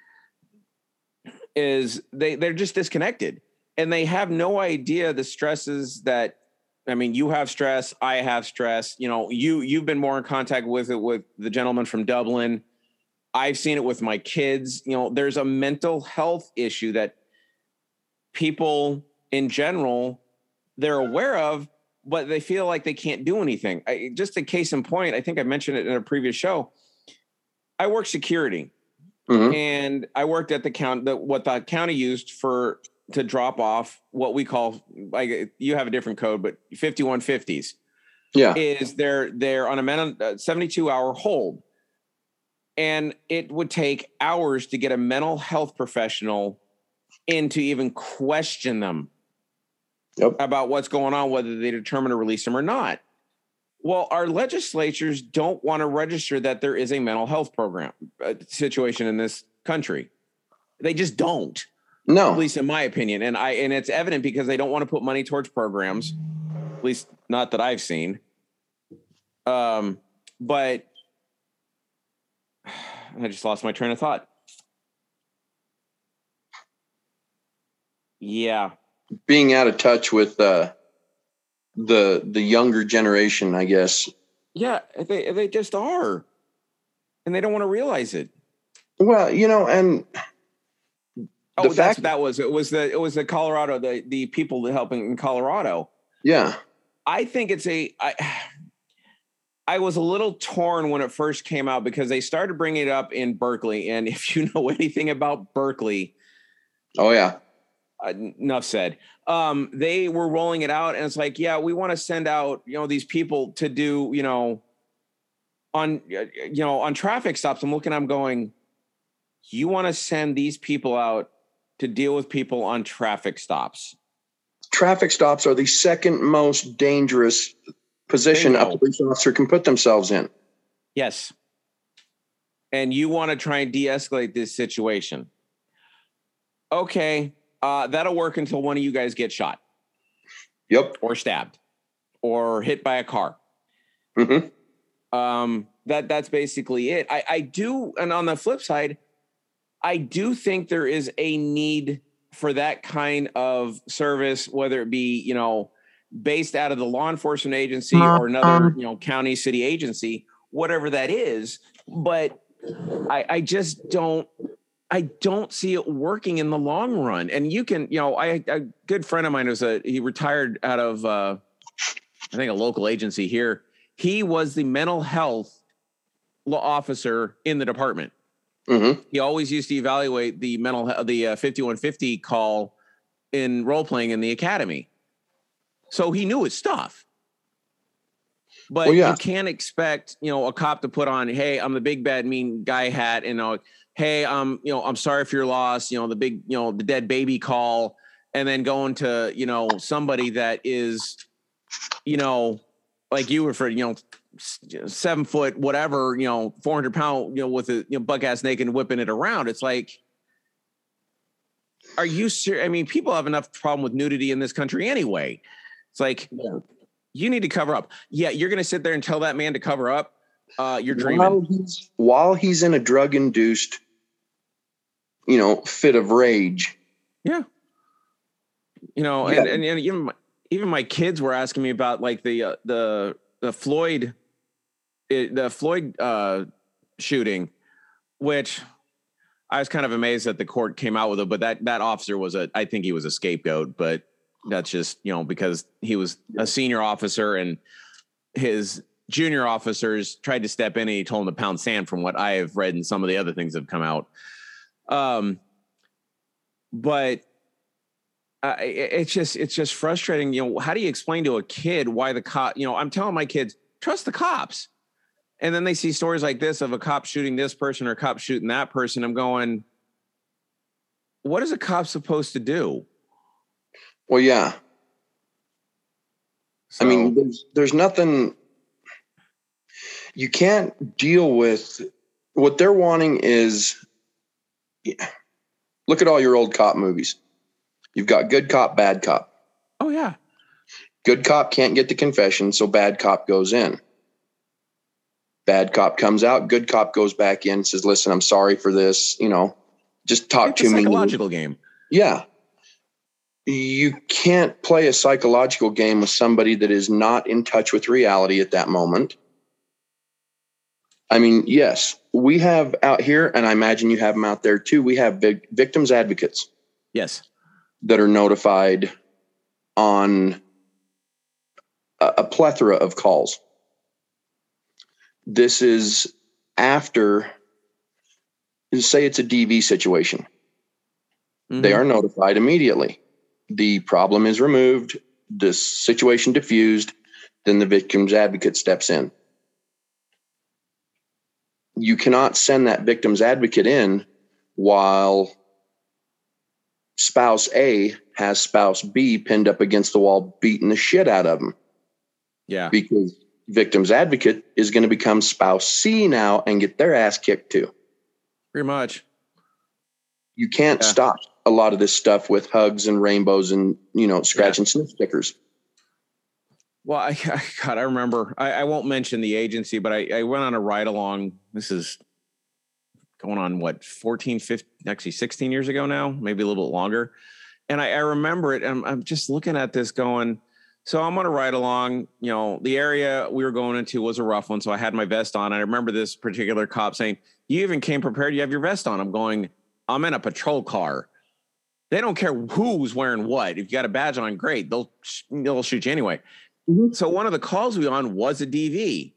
is they they're just disconnected and they have no idea the stresses that I mean you have stress I have stress you know you you've been more in contact with it with the gentleman from Dublin I've seen it with my kids you know there's a mental health issue that people in general they're aware of, but they feel like they can't do anything. I, just a case in point, I think I mentioned it in a previous show. I work security, mm-hmm. and I worked at the count the, what the county used for to drop off what we call like you have a different code, but fifty one fifties. Yeah, is they're they're on a uh, seventy two hour hold, and it would take hours to get a mental health professional in to even question them yep. about what's going on, whether they determine to release them or not. Well, our legislatures don't want to register that there is a mental health program uh, situation in this country. They just don't. No, at least in my opinion, and I and it's evident because they don't want to put money towards programs. At least not that I've seen. Um, but I just lost my train of thought. Yeah. Being out of touch with uh, the the younger generation, I guess. Yeah, they they just are, and they don't want to realize it. Well, you know, and Oh, The that's fact- that was. It was the it was the Colorado the the people that helping in Colorado. Yeah. I think it's a I I was a little torn when it first came out because they started bringing it up in Berkeley, and if you know anything about Berkeley, Oh yeah. uh, enough said. Um, they were rolling it out, and it's like, yeah, we want to send out, you know, these people to do, you know, on, you know, on traffic stops. I'm looking, I'm going, you want to send these people out to deal with people on traffic stops? Traffic stops are the second most dangerous position a police officer can put themselves in. Yes. And you want to try and de-escalate this situation. Okay, uh, that'll work until one of you guys gets shot Yep. or stabbed or hit by a car. hmm um that that's basically it i i do and on the flip side i do think there is a need for that kind of service whether it be you know based out of the law enforcement agency or another you know county city agency whatever that is. But i i just don't i don't see it working in the long run. And you can you know i a good friend of mine was a he retired out of uh i think a local agency here. He was the mental health officer in the department. Hmm He always used to evaluate the mental he- the uh, 5150 call in role playing in the academy. So he knew his stuff. But Well, yeah. you can't expect, you know, a cop to put on, "Hey, I'm the big bad mean guy hat," and uh, "Hey, um, you know, I'm sorry for your loss," you know, the big, you know, the dead baby call, and then going to, you know, somebody that is, you know, like you were for, you know, seven foot, whatever, you know, 400 pound, you know, with a you know, buck ass naked and whipping it around. It's like, are you serious? I mean, people have enough problem with nudity in this country anyway. It's like, Yeah. you need to cover up. Yeah, you're going to sit there and tell that man to cover up. Uh, you're dreaming. While he's, while he's in a drug induced, you know, fit of rage. Yeah. You know, Yeah. and, and, and even my, even my kids were asking me about like the uh, the the Floyd it, the Floyd uh shooting which I was kind of amazed that the court came out with it but that that officer was a I think he was a scapegoat but that's just, you know, because he was a senior officer and his junior officers tried to step in and he told him to pound sand from what I have read and some of the other things that have come out. Um but uh, it- it's just it's just frustrating. You know, how do you explain to a kid why the cop? You know, I'm telling my kids trust the cops, and then they see stories like this of a cop shooting this person or a cop shooting that person. I'm going, what is a cop supposed to do? Well, yeah. I mean, there's there's nothing you can't deal with. What they're wanting is yeah, look at all your old cop movies. You've got good cop, bad cop. oh yeah, Good cop can't get the confession, so bad cop goes in. Bad cop comes out, good cop goes back in, says, "Listen, I'm sorry for this. You know, just talk it's a to me." psychological game. Yeah. You can't play a psychological game with somebody that is not in touch with reality at that moment. I mean, yes, we have out here, and I imagine you have them out there too. We have vic- victims advocates Yes, that are notified on a, a plethora of calls. This is after, say, it's a DV situation they Mhm. are notified immediately. The problem is removed, the situation diffused, then the victim's advocate steps in. You cannot send that victim's advocate in while spouse A has spouse B pinned up against the wall, beating the shit out of them yeah, because victim's advocate is going to become spouse C now and get their ass kicked too. pretty much. you can't Yeah. stop a lot of this stuff with hugs and rainbows and you know scratch and sniff stickers Well, I, I God, I remember. I, I won't mention the agency, but I, I went on a ride along. This is going on what 14, 15, actually 16 years ago now, maybe a little bit longer. And I, I remember it. And I'm, I'm just looking at this going, so I'm on a ride along, you know, the area we were going into was a rough one. So I had my vest on. I remember this particular cop saying, you even came prepared. You have your vest on. I'm going, I'm in a patrol car. They don't care who's wearing what. If you got a badge on, great. They'll they'll shoot you anyway. Mm-hmm. So one of the calls we on was a DV.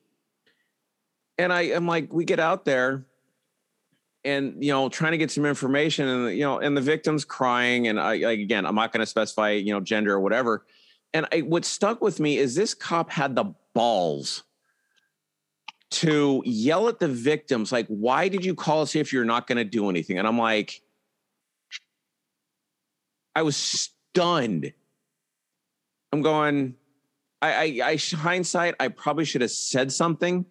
And I am like, we get out there and you know, trying to get some information and you know, and the victim's crying. And I again, I'm not going to specify, you know, gender or whatever. And I, what stuck with me is this cop had the balls to yell at the victims, like, why did you call us if you're not going to do anything? And I'm like, I was stunned. I'm going, I, I, I hindsight, I probably should have said something,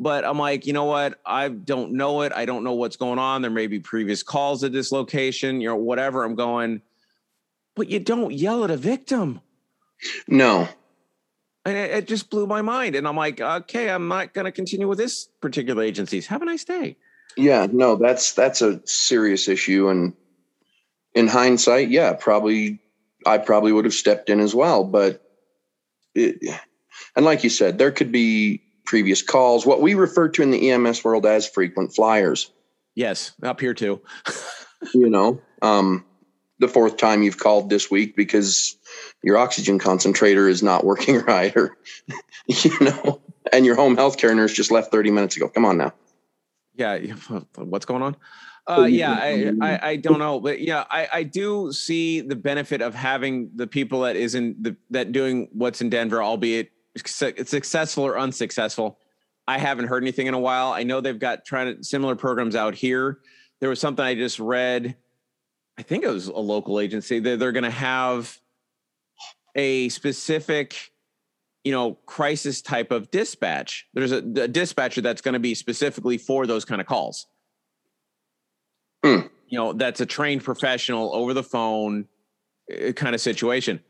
but I'm like, you know what? I don't know it. I don't know what's going on. There may be previous calls at this location, you know, whatever. I'm going, but you don't yell at a victim. No. And it, it just blew my mind. And I'm like, okay, I'm not going to continue with this particular agencies. Have a nice day. Yeah, no, that's that's a serious issue. And in hindsight, yeah, probably I probably would have stepped in as well. But it, and like you said, there could be previous calls, what we refer to in the EMS world as frequent flyers. Yes, up here too. you know, um, the fourth time you've called this week because your oxygen concentrator is not working right, or you know, and your home health care nurse just left 30 minutes ago. Come on now. Yeah, what's going on? Uh, yeah, I, I, I don't know, but yeah, I I do see the benefit of having the people that isn't the, that doing what's in Denver, albeit successful or unsuccessful. I haven't heard anything in a while. I know they've got trying to similar programs out here. There was something I just read. I think it was a local agency that they're going to have a specific, you know, crisis type of dispatch. There's a, a dispatcher that's going to be specifically for those kind of calls. Mm. You know, that's a trained professional over the phone uh, kind of situation.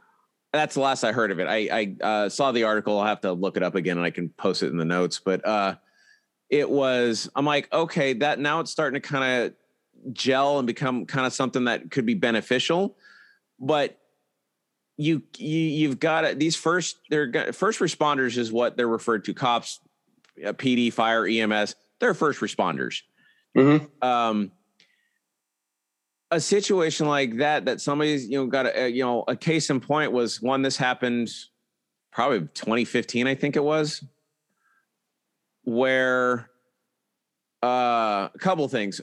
That's the last I heard of it. I, I uh, saw the article. I'll have to look it up again and I can post it in the notes. But uh, it was, I'm like, okay, that now it's starting to kind of gel and become kind of something that could be beneficial. But you, you you've got it. These first they're first responders is what they're referred to. Cops, uh, PD, fire, EMS. They're first responders. Mm-hmm. Um, a situation like that that somebody's you know got a, you know a case in point was one this happened probably 2015 i think it was where uh, a couple things.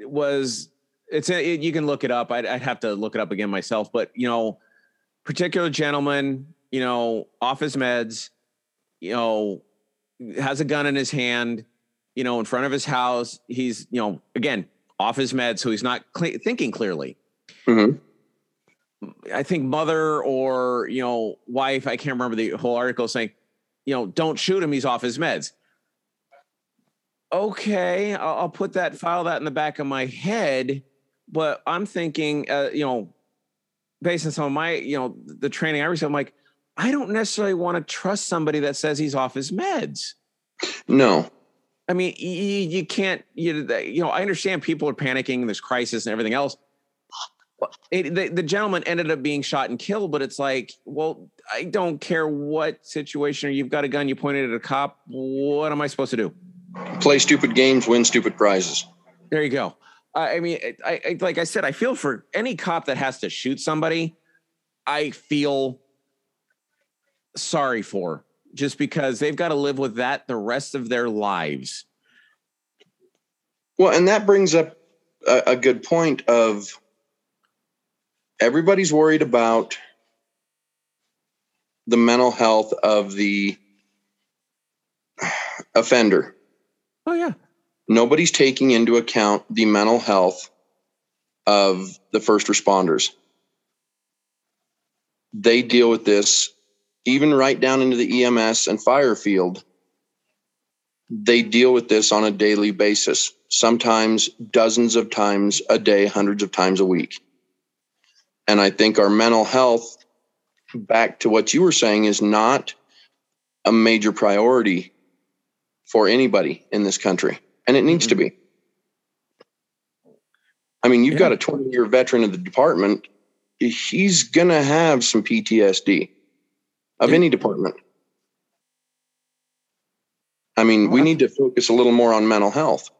Was it's a, it, you can look it up. I'd, I'd have to look it up again myself but you know particular gentleman you know off his meds you know has a gun in his hand you know in front of his house. He's you know again off his meds, so he's not cl- thinking clearly. Mm-hmm. I think mother or you know wife, I can't remember the whole article saying, you know, don't shoot him. He's off his meds. Okay, I'll, I'll put that file that in the back of my head, but I'm thinking, uh, you know, based on some of my, you know, the training I received, I'm like, I don't necessarily want to trust somebody that says he's off his meds. No, I mean, you, you can't, you, you know, I understand people are panicking, this crisis and everything else. It, the, the gentleman ended up being shot and killed, but it's like, well, I don't care what situation, or you've got a gun, you pointed at a cop. What am I supposed to do? Play stupid games, win stupid prizes. There you go. I mean, I, I like I said, I feel for any cop that has to shoot somebody. I feel sorry for just because they've got to live with that the rest of their lives. Well, and that brings up a, a good point of everybody's worried about the mental health of the offender. Oh yeah. Nobody's taking into account the mental health of the first responders. They deal with this even right down into the EMS and fire field, they deal with this on a daily basis, sometimes dozens of times a day, hundreds of times a week. And I think our mental health, back to what you were saying, is not a major priority for anybody in this country. And it needs mm-hmm. to be. I mean, you've yeah. got a 20 year veteran of the department. He's going to have some PTSD of any department. I mean, we need to focus a little more on mental health.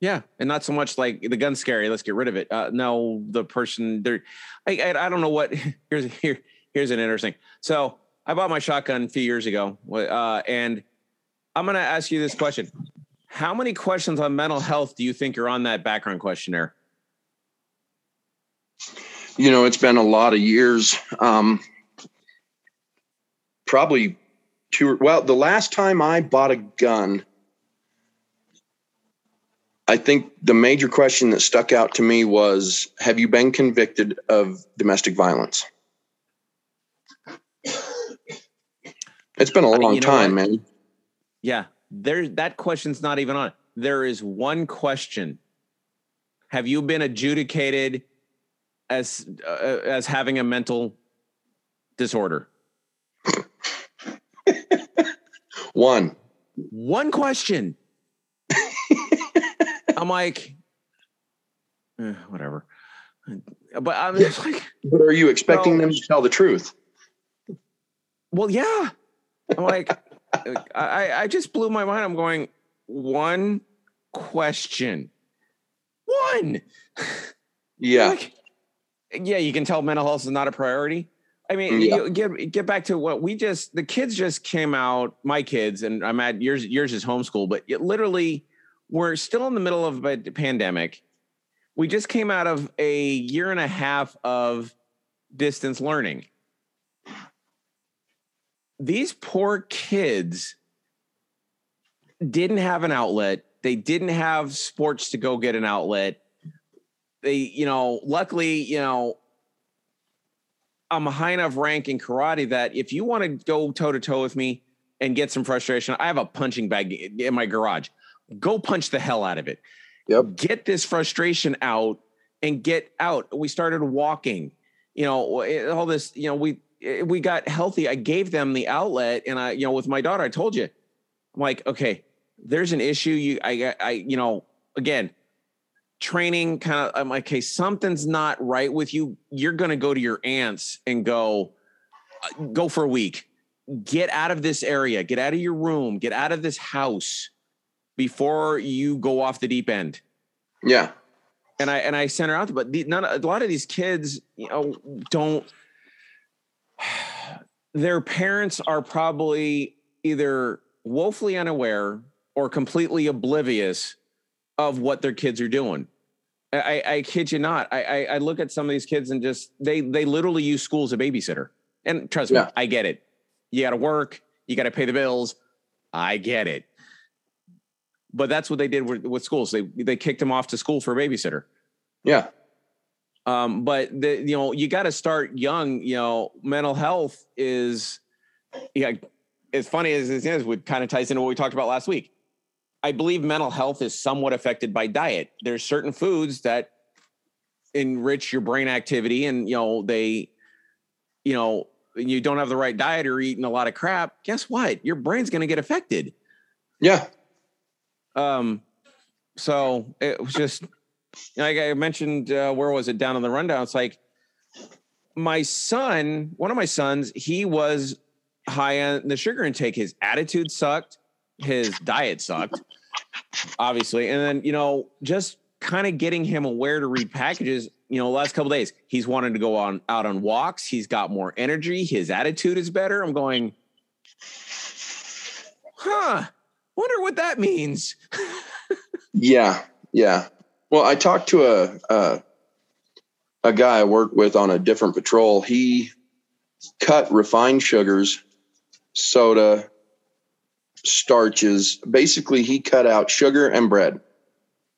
Yeah, and not so much like the gun's scary. Let's get rid of it. Uh, no, the person there. I, I, I don't know what. Here's here here's an interesting. So I bought my shotgun a few years ago, uh, and I'm going to ask you this question: How many questions on mental health do you think are on that background questionnaire? You know, it's been a lot of years. Um, probably two. Well, the last time I bought a gun I think the major question that stuck out to me was Have you been convicted of domestic violence? It's been a long you know time, what? man. Yeah, there. That question's not even on. There is one question: Have you been adjudicated as uh, as having a mental disorder? One. One question. I'm like, eh, whatever. But I'm just like, but are you expecting them to tell the truth? Well, yeah. I'm like, I, I just blew my mind. I'm going, one question. One. Yeah. Like, yeah, you can tell mental health is not a priority. I mean, mm, yeah. you get get back to what we just the kids just came out, my kids, and I'm at yours yours is homeschool, but it literally we're still in the middle of a pandemic. We just came out of a year and a half of distance learning. These poor kids didn't have an outlet. They didn't have sports to go get an outlet. They, you know, luckily, you know, I'm a high enough rank in karate that if you want to go toe to toe with me and get some frustration, I have a punching bag in my garage go punch the hell out of it. Yep. Get this frustration out and get out. We started walking, you know, eh, all this, you know, we, eh, we got healthy. I gave them the outlet and I, you know, with my daughter, I told you, I'm like, okay, there's an issue. You, I, I, you know, again, training kind of, I'm like, okay, something's not right with you. You're going to go to your aunts and go, uh, go for a week. Get out of this area. Get out of your room. Get out of this house before you go off the deep end. Yeah. And I and I sent her out, but the, none a lot of these kids, you know, don't. Their parents are probably either woefully unaware or completely oblivious of what their kids are doing. I, I kid you not. I, I, I look at some of these kids and just they they literally use school as a babysitter. And trust yeah. me, I get it. You got to work. You got to pay the bills. I get it but that's what they did with, with schools. They they kicked them off to school for a babysitter. Yeah. Um, but the, you know, you got to start young. You know, mental health is, yeah, as funny as it is, it kind of ties into what we talked about last week. I believe mental health is somewhat affected by diet. There's certain foods that enrich your brain activity, and you know they, you know, you don't have the right diet or eating a lot of crap. Guess what? Your brain's going to get affected. Yeah. Um, so it was just like I mentioned, uh, where was it down on the rundown? It's like my son, one of my sons, he was high on the sugar intake. His attitude sucked, his diet sucked, obviously. And then, you know, just kind of getting him aware to read packages, you know, last couple days, he's wanted to go on out on walks. He's got more energy. His attitude is better. I'm going, huh, Wonder what that means. yeah, yeah. Well, I talked to a, a a guy I worked with on a different patrol. He cut refined sugars, soda, starches. Basically, he cut out sugar and bread.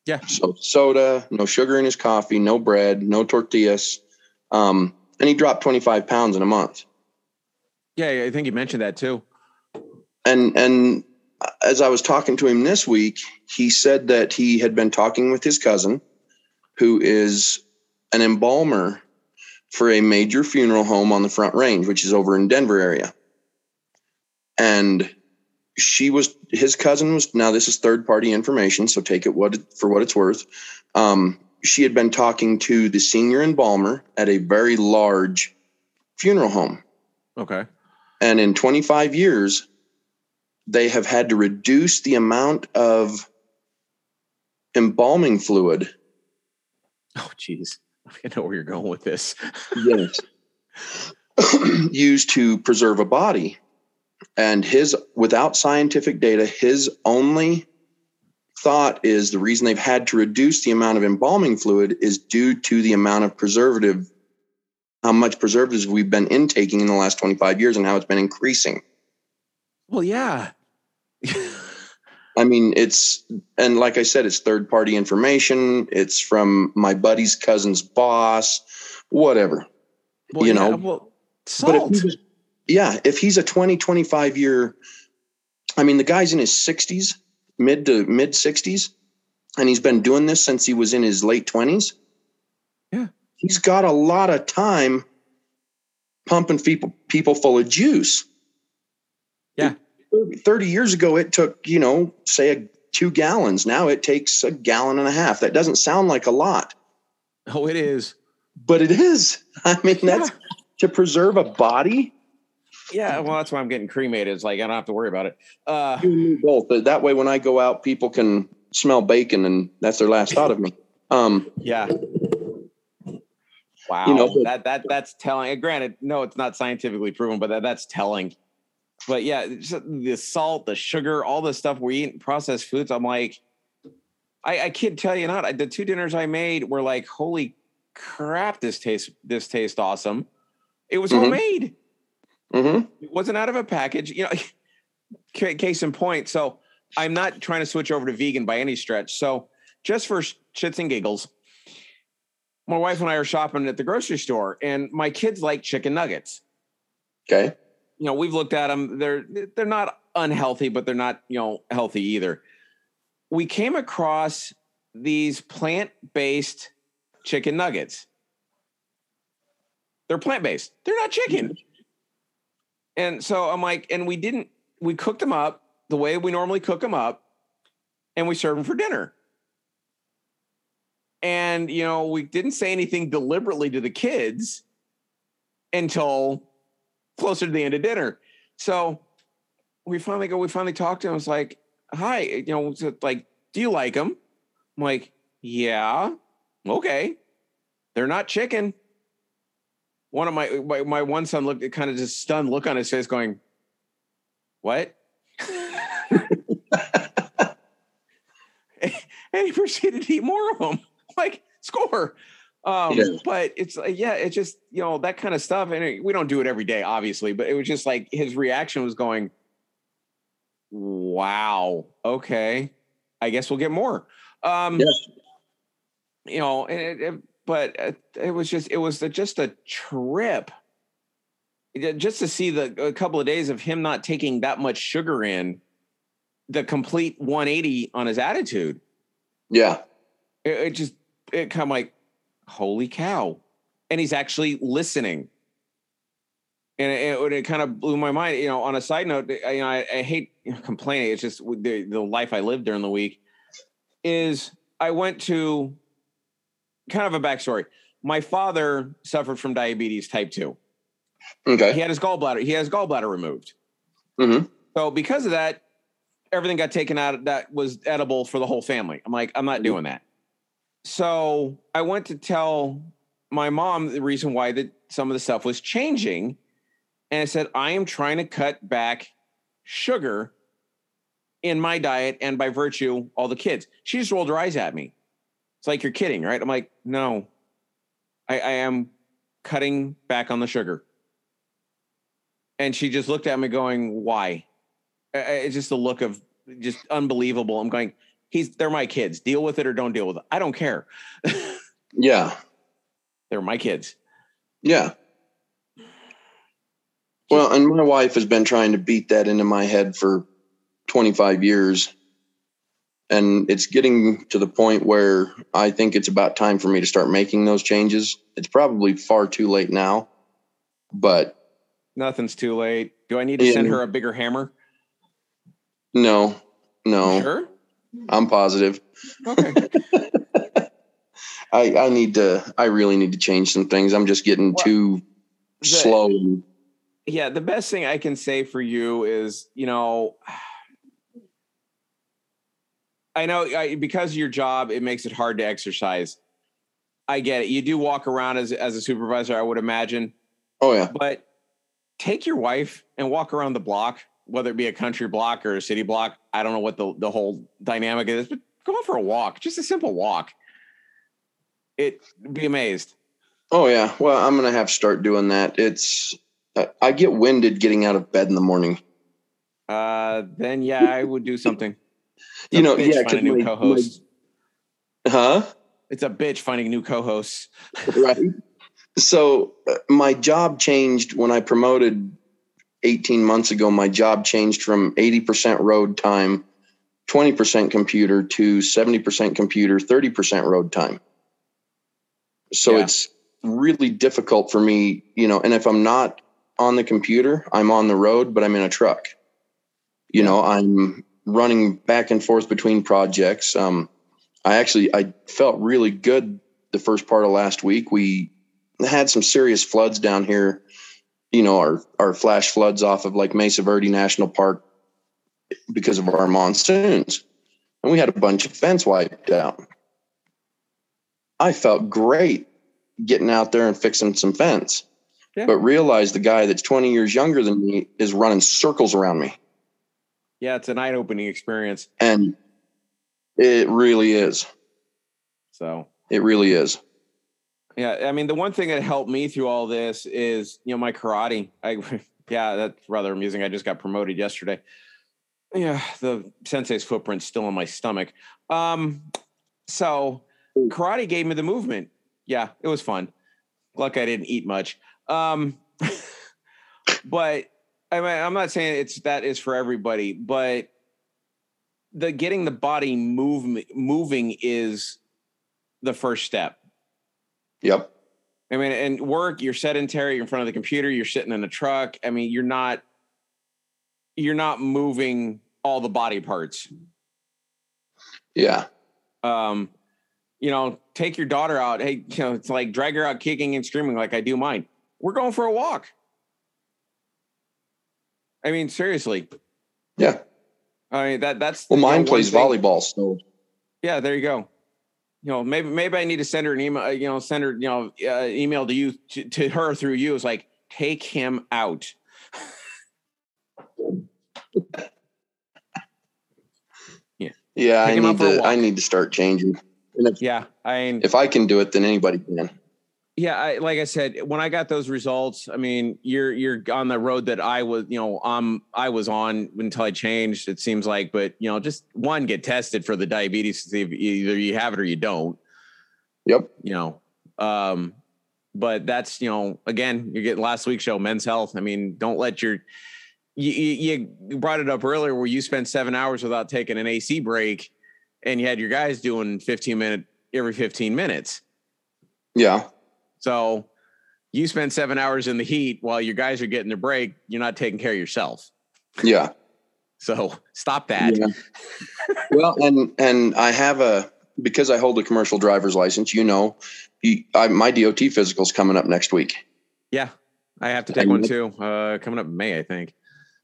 Yeah. So soda, no sugar in his coffee, no bread, no tortillas. Um, and he dropped 25 pounds in a month. Yeah, I think you mentioned that too. And and as I was talking to him this week, he said that he had been talking with his cousin, who is an embalmer for a major funeral home on the Front Range, which is over in Denver area. And she was his cousin was now this is third party information, so take it what for what it's worth. Um, she had been talking to the senior embalmer at a very large funeral home. Okay. And in 25 years, they have had to reduce the amount of embalming fluid. Oh, geez. I know where you're going with this. Yes. used to preserve a body. And his, without scientific data, his only thought is the reason they've had to reduce the amount of embalming fluid is due to the amount of preservative, how much preservatives we've been intaking in the last 25 years and how it's been increasing. Well, yeah. I mean, it's, and like I said, it's third party information. It's from my buddy's cousin's boss, whatever. Well, you yeah, know, well, but if salt. he was, yeah, if he's a 20, 25 year, I mean, the guy's in his 60s, mid to mid 60s, and he's been doing this since he was in his late 20s. Yeah. He's got a lot of time pumping people people full of juice. Yeah. 30 years ago, it took, you know, say a, two gallons. Now it takes a gallon and a half. That doesn't sound like a lot, oh, it is. but it is. I mean, that's to preserve a body. Yeah, well, that's why I'm getting cremated. It's like I don't have to worry about it. Uh, You and me both. That way, when I go out, people can smell bacon, and that's their last thought of me. Um, yeah. Wow, You know, but- that that that's telling. Granted, no, it's not scientifically proven, but that, that's telling. But yeah, the salt, the sugar, all the stuff we eat, processed foods. I'm like, I, I can't tell you not. I, the two dinners I made were like, holy crap, this tastes this tastes awesome. It was Mhm. homemade. Mhm. It wasn't out of a package. You know, case in point. So I'm not trying to switch over to vegan by any stretch. So just for sh- shits and giggles, my wife and I are shopping at the grocery store, and my kids like chicken nuggets. Okay. You know, we've looked at them. They're they're not unhealthy, but they're not you know healthy either. We came across these plant based chicken nuggets. They're plant based. They're not chicken. And so I'm like, and we didn't, we cooked them up the way we normally cook them up and we served them for dinner. And, you know, we didn't say anything deliberately to the kids until closer to the end of dinner. So we finally go, we finally talked to him. I was like, hi, you know, like, do you like them? I'm like, yeah, okay. They're not chicken. One of my, my, my one son looked kind of just stunned look on his face going, what? and he proceeded to eat more of them. Like, score. Um, Yeah. But it's like, yeah, it's just, you know, that kind of stuff. And it, we don't do it every day, obviously, but it was just like his reaction was going, wow, okay, I guess we'll get more. Um, Yeah. You know, and it, it, but it, it was just, it was the, just a trip. Just to see the a couple of days of him not taking that much sugar in, the complete 180 on his attitude. Yeah. It, it just, it kind of like, holy cow. And he's actually listening. And it, it, it kind of blew my mind. You know, on a side note, I, you know, I, I hate complaining. It's just the, the life I lived during the week is I went to kind of a backstory. My father suffered from diabetes type two. Okay. He had his gallbladder. He has gallbladder removed. hmm So because of that, everything got taken out that was edible for the whole family. I'm like, I'm not doing that. So I went to tell my mom the reason why that some of the stuff was changing. And I said, I am trying to cut back sugar in my diet and by virtue all the kids. She just rolled her eyes at me. It's like you're kidding, right? I'm like, no, I, I am cutting back on the sugar. And she just looked at me going, why? It's just a look of just unbelievable. I'm going, he's they're my kids. Deal with it or don't deal with it. I don't care. Yeah. they're my kids. Yeah. Well, and my wife has been trying to beat that into my head for 25 years. And it's getting to the point where I think it's about time for me to start making those changes. It's probably far too late now, but Nothing's too late. Do I need to send her a bigger hammer? no, no, Sure. I'm positive. Okay. I, I need to, I really need to change some things. I'm just getting Well, too the- slow. yeah, the best thing I can say for you is, you know, I know I, because of your job, it makes it hard to exercise. I get it. You do walk around as as a supervisor, I would imagine. Oh yeah. But take your wife and walk around the block, whether it be a country block or a city block. I don't know what the the whole dynamic is, but go out for a walk, just a simple walk. It be amazed. Oh yeah. Well, I'm gonna have to start doing that. It's I get winded getting out of bed in the morning. Uh, then yeah, I would do something. It's you a know, bitch yeah, finding new my- co-hosts. my- huh? It's a bitch finding new co-hosts. right. So uh, my job changed when I promoted 18 months ago. My job changed from 80% road time, 20% computer to 70% computer, 30% road time. So Yeah. it's really difficult for me, you know, and if I'm not on the computer, I'm on the road, but I'm in a truck. You know, I'm running back and forth between projects. Um, I actually I felt really good the first part of last week. We had some serious floods down here. You know, our our flash floods off of like Mesa Verde National Park because of our monsoons, and we had a bunch of fence wiped out. I felt great getting out there and fixing some fence, Yeah. but realized the guy that's 20 years younger than me is running circles around me, Yeah, it's an eye-opening experience. and it really is. So It really is. Yeah, I mean, the one thing that helped me through all this is, you know, my karate. I, yeah, that's rather amusing. I just got promoted yesterday. Yeah, the sensei's footprint's still in my stomach. Um, so karate gave me the movement. Yeah, it was fun. Luck I didn't eat much. Um, but I mean, I'm not saying it's that is for everybody, but the getting the body move moving is the first step. Yep. I mean, and work, you're sedentary, you're in front of the computer, you're sitting in a truck. I mean, you're not you're not moving all the body parts. Yeah. Um, you know, take your daughter out. Hey, you know, it's like drag her out kicking and screaming like I do mine. We're going for a walk. I mean, seriously. Yeah. I mean that that's Well, you know, mine plays volleyball, so Yeah, there you go. You know, maybe maybe I need to send her an email. uh, You know, send her you know uh, email to you to, to her through you. It's like take him out. yeah, Yeah, I Take out need to. I need to start changing. If, Yeah, I mean, if I can do it, then anybody can. Yeah, I, like I said, when I got those results, I mean, you're you're on the road that I was, you know, um, I was on until I changed. It seems like, but you know, just one get tested for the diabetes to see if either you have it or you don't. Yep. you know um but that's you know again you're getting last week's show men's health i mean don't let your you, you you brought it up earlier where you spent seven hours without taking an ac break and you had your guys doing 15 minute every 15 minutes Yeah. So you spend seven hours in the heat while your guys are getting their break you're not taking care of yourself Yeah. so stop that Yeah. well, and and I have a because I hold a commercial driver's license. You know, you, I, my DOT physical's coming up next week. yeah i have to take And- one too uh coming up in may i think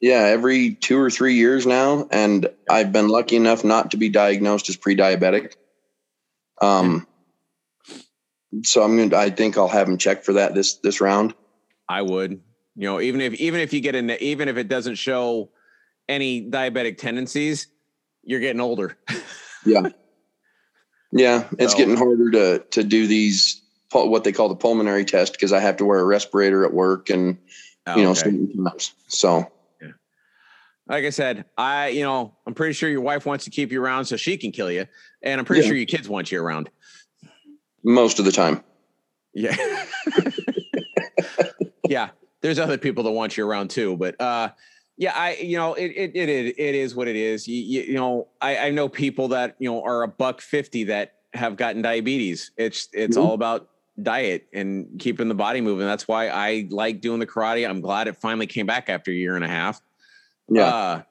Yeah, every two or three years now, and I've been lucky enough not to be diagnosed as pre-diabetic. Um, so I'm gonna. I think I'll have him check for that this this round. I would. You know, even if even if you get in, even if it doesn't show any diabetic tendencies, you're getting older. Yeah, yeah. It's So- getting harder to to do these what they call the pulmonary test because I have to wear a respirator at work and you know Okay. So like I said, I you know I'm pretty sure your wife wants to keep you around so she can kill you, and I'm pretty Yeah. sure your kids want you around. Most of the time, Yeah, yeah. There's other people that want you around too, but uh, yeah, I you know it it it is it is what it is. You, you, you know, I I know people that you know are a buck fifty that have gotten diabetes. It's it's Mhm. all about diet and keeping the body moving. That's why I like doing the karate. I'm glad it finally came back after a year and a half. yeah, Uh,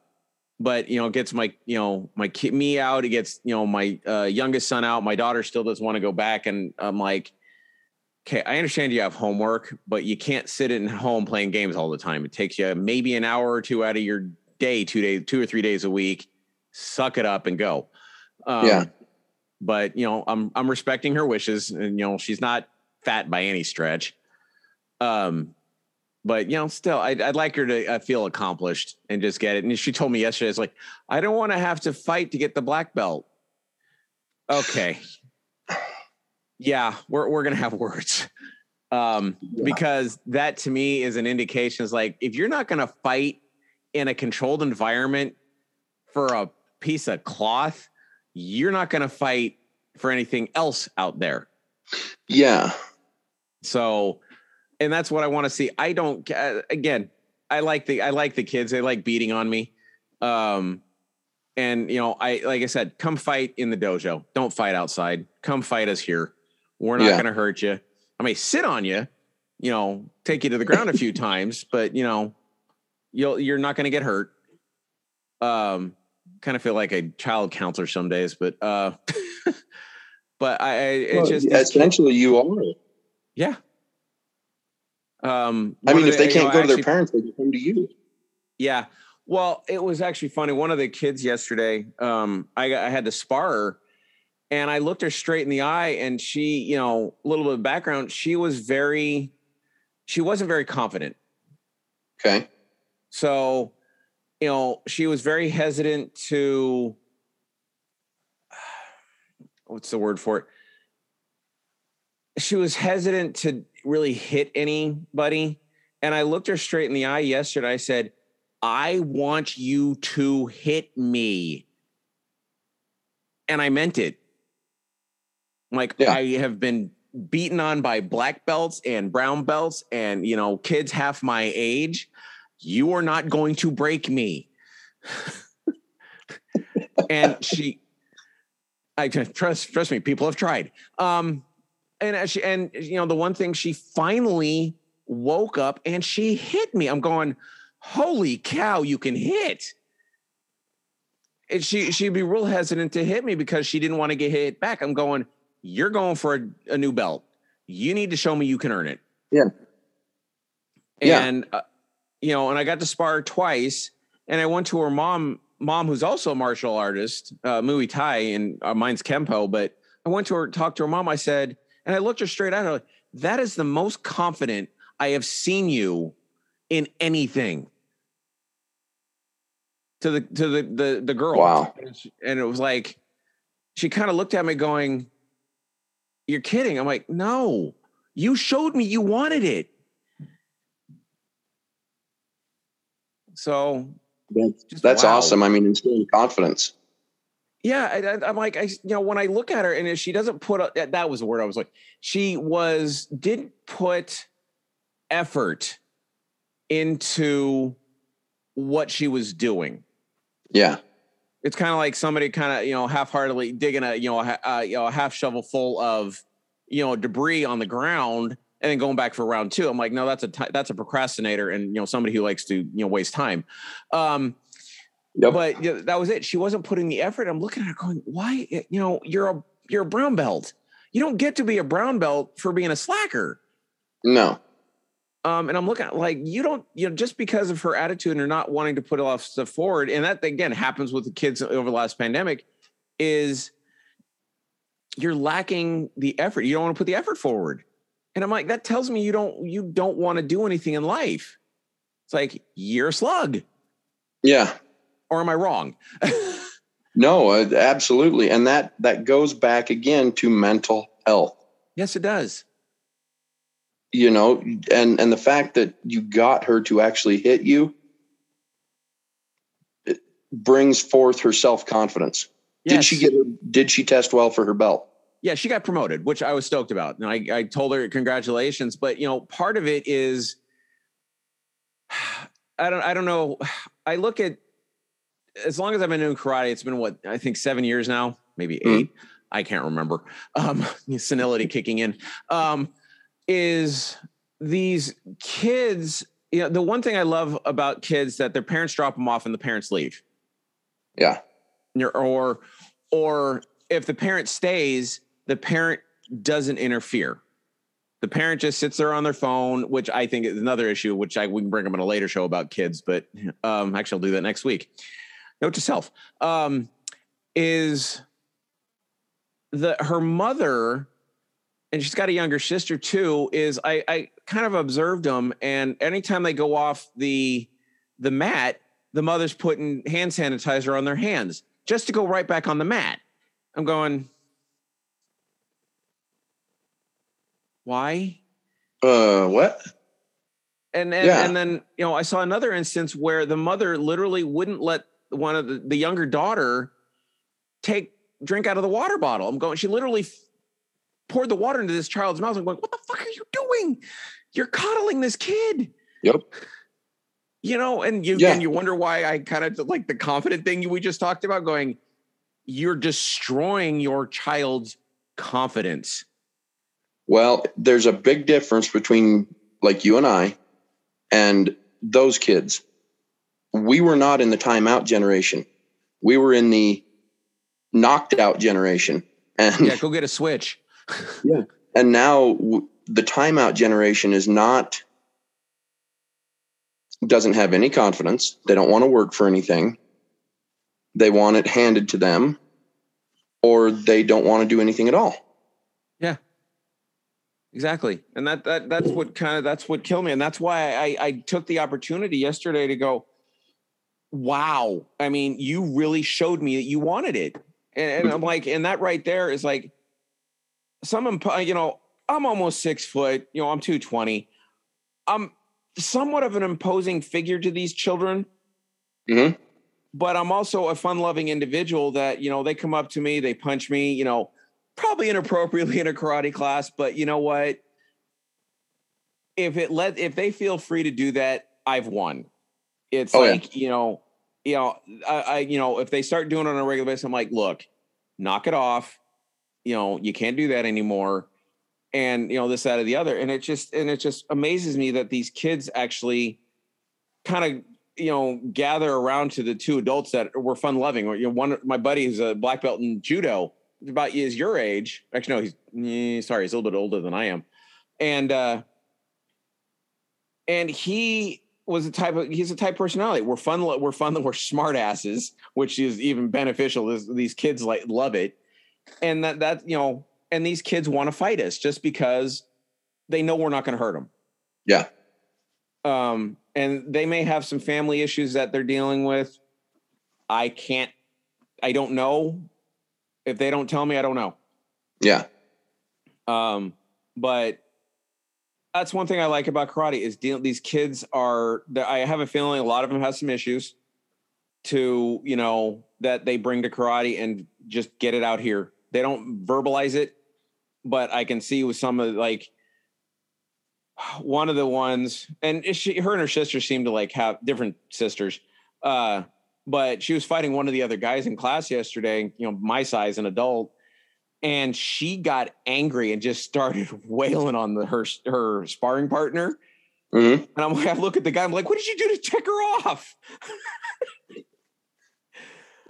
but you know, it gets my you know my kid me out. It gets you know my uh, youngest son out. My daughter still doesn't want to go back, and I'm like, okay, I understand you have homework, but you can't sit at home playing games all the time. It takes you maybe an hour or two out of your day, two days, two or three days a week. Suck it up and go. Um, Yeah. But you know, I'm I'm respecting her wishes, and you know, she's not fat by any stretch. Um, but you know, still, I'd, I'd like her to uh, feel accomplished and just get it. And she told me yesterday, it's like, I don't want to have to fight to get the black belt. Okay. Yeah, we're we're gonna have words. Um, Yeah. because that to me is an indication is like if you're not gonna fight in a controlled environment for a piece of cloth, you're not gonna fight for anything else out there. Yeah. So, and that's what I want to see. I don't again. I like the I like the kids. They like beating on me. Um, and you know, I like I said, come fight in the dojo. Don't fight outside. Come fight us here. We're not Yeah. going to hurt you. I may sit on you, you know, take you to the ground a few times, but you know, you'll you're not going to get hurt. Um, kind of feel like a child counselor some days, but uh, but I, I it's Well, just essentially you are. yeah. Um, I mean, if the- they can't know, go to their actually- parents, they can come to you. Yeah. Well, it was actually funny. One of the kids yesterday, um, I, I had to spar her and I looked her straight in the eye and she, you know, a little bit of background, she was very, she wasn't very confident. Okay. So, you know, she was very hesitant to what's the word for it? She was hesitant to really hit anybody. And I looked her straight in the eye yesterday. I said, I want you to hit me. And I meant it. Like Yeah. I have been beaten on by black belts and brown belts and you know kids half my age you are not going to break me and she i trust trust me people have tried um and as she and you know the one thing she finally woke up and she hit me. I'm going holy cow you can hit. And she she'd be real hesitant to hit me because she didn't want to get hit back. I'm going you're going for a, a new belt. You need to show me you can earn it. Yeah. Yeah. and uh, you know and i got to spar twice and i went to her mom mom who's also a martial artist uh muay thai and uh, mine's kempo but i went to her talked to her mom. I said and i looked her straight at her like, that is the most confident i have seen you in anything to the to the the, the girl Wow. and she- and it was like she kind of looked at me going you're kidding i'm like no you showed me you wanted it so That's, just that's wow. awesome. I mean, instilling confidence. Yeah, I, I'm like, I, you know, when I look at her and if she doesn't put a, that, that was the word I was like, she was didn't put effort into what she was doing. Yeah. It's kind of like somebody kind of you know half-heartedly digging a you know a, uh, you know a half shovel full of you know debris on the ground and then going back for round two. I'm like, no, that's a that's a procrastinator and you know somebody who likes to you know waste time. Um, Yep. but you know, that was it. She wasn't putting the effort. I'm looking at her going, why? You know, you're a you're a brown belt. You don't get to be a brown belt for being a slacker. no. Um, and I'm looking at like you don't, you know, just because of her attitude and her not wanting to put off stuff forward, and that again happens with the kids over the last pandemic, is you're lacking the effort. You don't want to put the effort forward. And I'm like, that tells me you don't you don't want to do anything in life. It's like you're a slug, Yeah. Or am I wrong? No, uh, absolutely. And that that goes back again to mental health. yes, it does. You know, and and the fact that you got her to actually hit you it brings forth her self-confidence. Did she get her, did she test well for her belt? Yeah, she got promoted, which I was stoked about. And I, I told her congratulations. But you know, part of it is I don't I don't know. I look at as long as I've been doing karate, it's been what I think seven years now, maybe Mhm. eight. I can't remember. Um senility kicking in. Um, is these kids, you know, the one thing I love about kids that their parents drop them off and the parents leave Yeah. or or if the parent stays the parent doesn't interfere the parent just sits there on their phone which i think is another issue which i we can bring up in a later show about kids but um actually i'll do that next week note to self um is the her mother, and she's got a younger sister too. Is I I kind of observed them, and anytime they go off the the mat, the mother's putting hand sanitizer on their hands just to go right back on the mat. I'm going, why? Uh, what? And and, yeah. and then you know I saw another instance where the mother literally wouldn't let one of the, the younger daughter take drink out of the water bottle. I'm going. She literally poured the water into this child's mouth. I'm going. What the fuck are you doing? You're coddling this kid. Yep. You know, and you yeah. and you wonder why I kind of like the confident thing we just talked about. Going, you're destroying your child's confidence. Well, there's a big difference between like you and I and those kids. We were not in the timeout generation. We were in the knocked out generation. And yeah, go get a switch. yeah. And now w- the timeout generation is not doesn't have any confidence. They don't want to work for anything. They want it handed to them or they don't want to do anything at all. Yeah. Exactly. And that that that's what kind of that's what killed me. And that's why I I took the opportunity yesterday to go, wow. I mean, you really showed me that you wanted it. And, and I'm like, and that right there is like some you know, I'm almost six foot, you know, I'm 220. I'm somewhat of an imposing figure to these children. Mm-hmm. But I'm also a fun loving individual that, you know, they come up to me, they punch me, you know, probably inappropriately in a karate class, but you know what? If it let if they feel free to do that, I've won. It's oh, like, yeah. you know, you know, I, I, you know, if they start doing it on a regular basis, I'm like, look, knock it off. You know, you can't do that anymore. And you know, this, that, or the other. And it just and it just amazes me that these kids actually kind of you know gather around to the two adults that were fun loving. Or you know, one my buddy who's a black belt in judo about is your age. Actually, no, he's eh, sorry, he's a little bit older than I am, and uh, and he was a type of he's a type of personality. We're fun. We're fun. We're smart asses, which is even beneficial. This, these kids like love it, and that that you know, and these kids want to fight us just because they know we're not going to hurt them. Yeah. Um, and they may have some family issues that they're dealing with. I can't. I don't know if they don't tell me, I don't know. Yeah. Um, but that's one thing I like about karate is deal, these kids are. I have a feeling a lot of them have some issues to you know that they bring to karate and just get it out here. They don't verbalize it, but I can see with some of like one of the ones, and she, her and her sister seem to like have different sisters. Uh, but she was fighting one of the other guys in class yesterday, you know, my size, an adult, and she got angry and just started wailing on the her her sparring partner. Mm-hmm. And I'm like, I look at the guy, I'm like, what did you do to tick her off?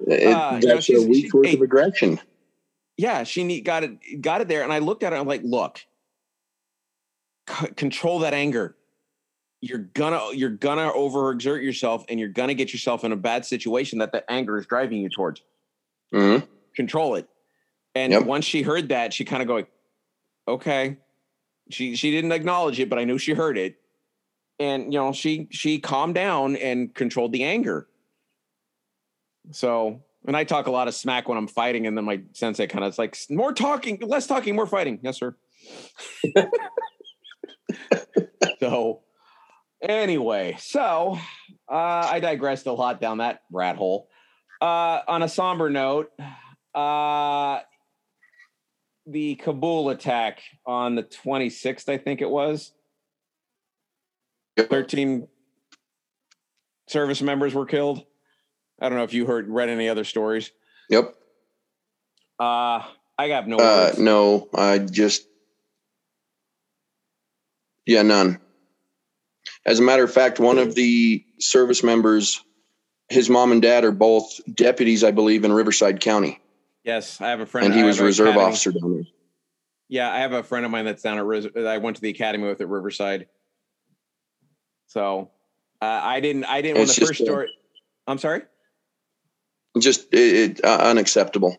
it, uh, that's you know, a week's worth of aggression. Yeah, she need, got it got it there, and I looked at her. I'm like, look, c- control that anger you're gonna you're gonna overexert yourself and you're gonna get yourself in a bad situation that the anger is driving you towards. Mm-hmm. Control it. And yep. once she heard that, she kind of going, okay. She she didn't acknowledge it, but I knew she heard it. And you know, she she calmed down and controlled the anger. So, and I talk a lot of smack when I'm fighting, and then my sensei kind of it's like, more talking, less talking, more fighting. Yes, sir. so Anyway, so uh, I digressed a lot down that rat hole. Uh, on a somber note, uh, the Kabul attack on the 26th, I think it was. 13 service members were killed. I don't know if you heard read any other stories. Yep. Uh I got no uh, no, I just yeah, none. As a matter of fact, one of the service members, his mom and dad are both deputies, I believe, in Riverside County. Yes, I have a friend, and he was a reserve academy. officer down there. Yeah, I have a friend of mine that's down at. I went to the academy with at Riverside. So uh, I didn't. I didn't. When the first story. I'm sorry. Just it, it, uh, unacceptable.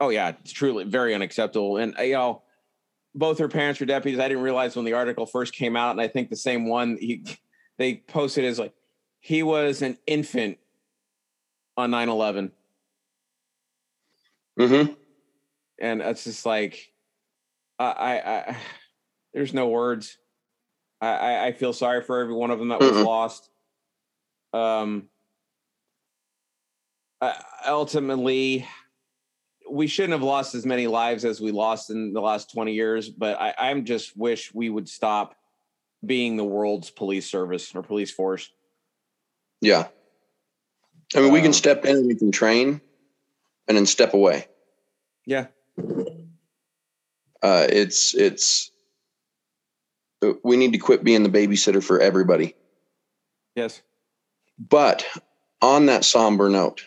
Oh yeah, it's truly very unacceptable. And uh, you know, both her parents were deputies. I didn't realize when the article first came out, and I think the same one he they posted is like he was an infant on 9-11 Mm-hmm. and it's just like I, I, I there's no words. I, I, I feel sorry for every one of them that was Mm-mm. lost. Um, uh, ultimately, we shouldn't have lost as many lives as we lost in the last 20 years, but I, I'm just wish we would stop being the world's police service or police force. Yeah. I mean, we Um, can step in and we can train and then step away. Yeah. Uh, it's, it's, we need to quit being the babysitter for everybody. Yes. But on that somber note,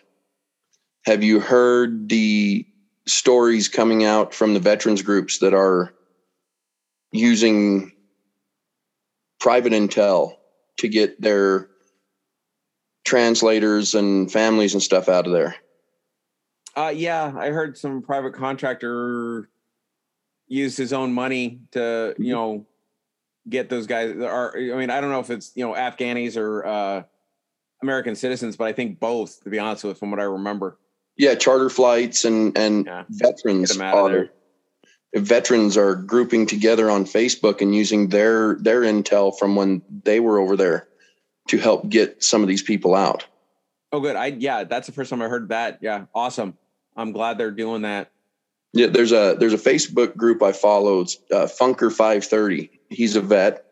have you heard the stories coming out from the veterans groups that are using private intel to get their translators and families and stuff out of there? Uh, yeah, I heard some private contractor used his own money to, you know, get those guys. Are I mean, I don't know if it's you know Afghanis or uh, American citizens, but I think both. To be honest with, from what I remember. Yeah, charter flights and and Yeah. veterans Get 'em out of are veterans are grouping together on Facebook and using their their intel from when they were over there to help get some of these people out. Oh, good. I yeah, that's the first time I heard that. Yeah, awesome. I'm glad they're doing that. Yeah, there's a there's a Facebook group I follow. It's uh, Funker five thirty. He's a vet,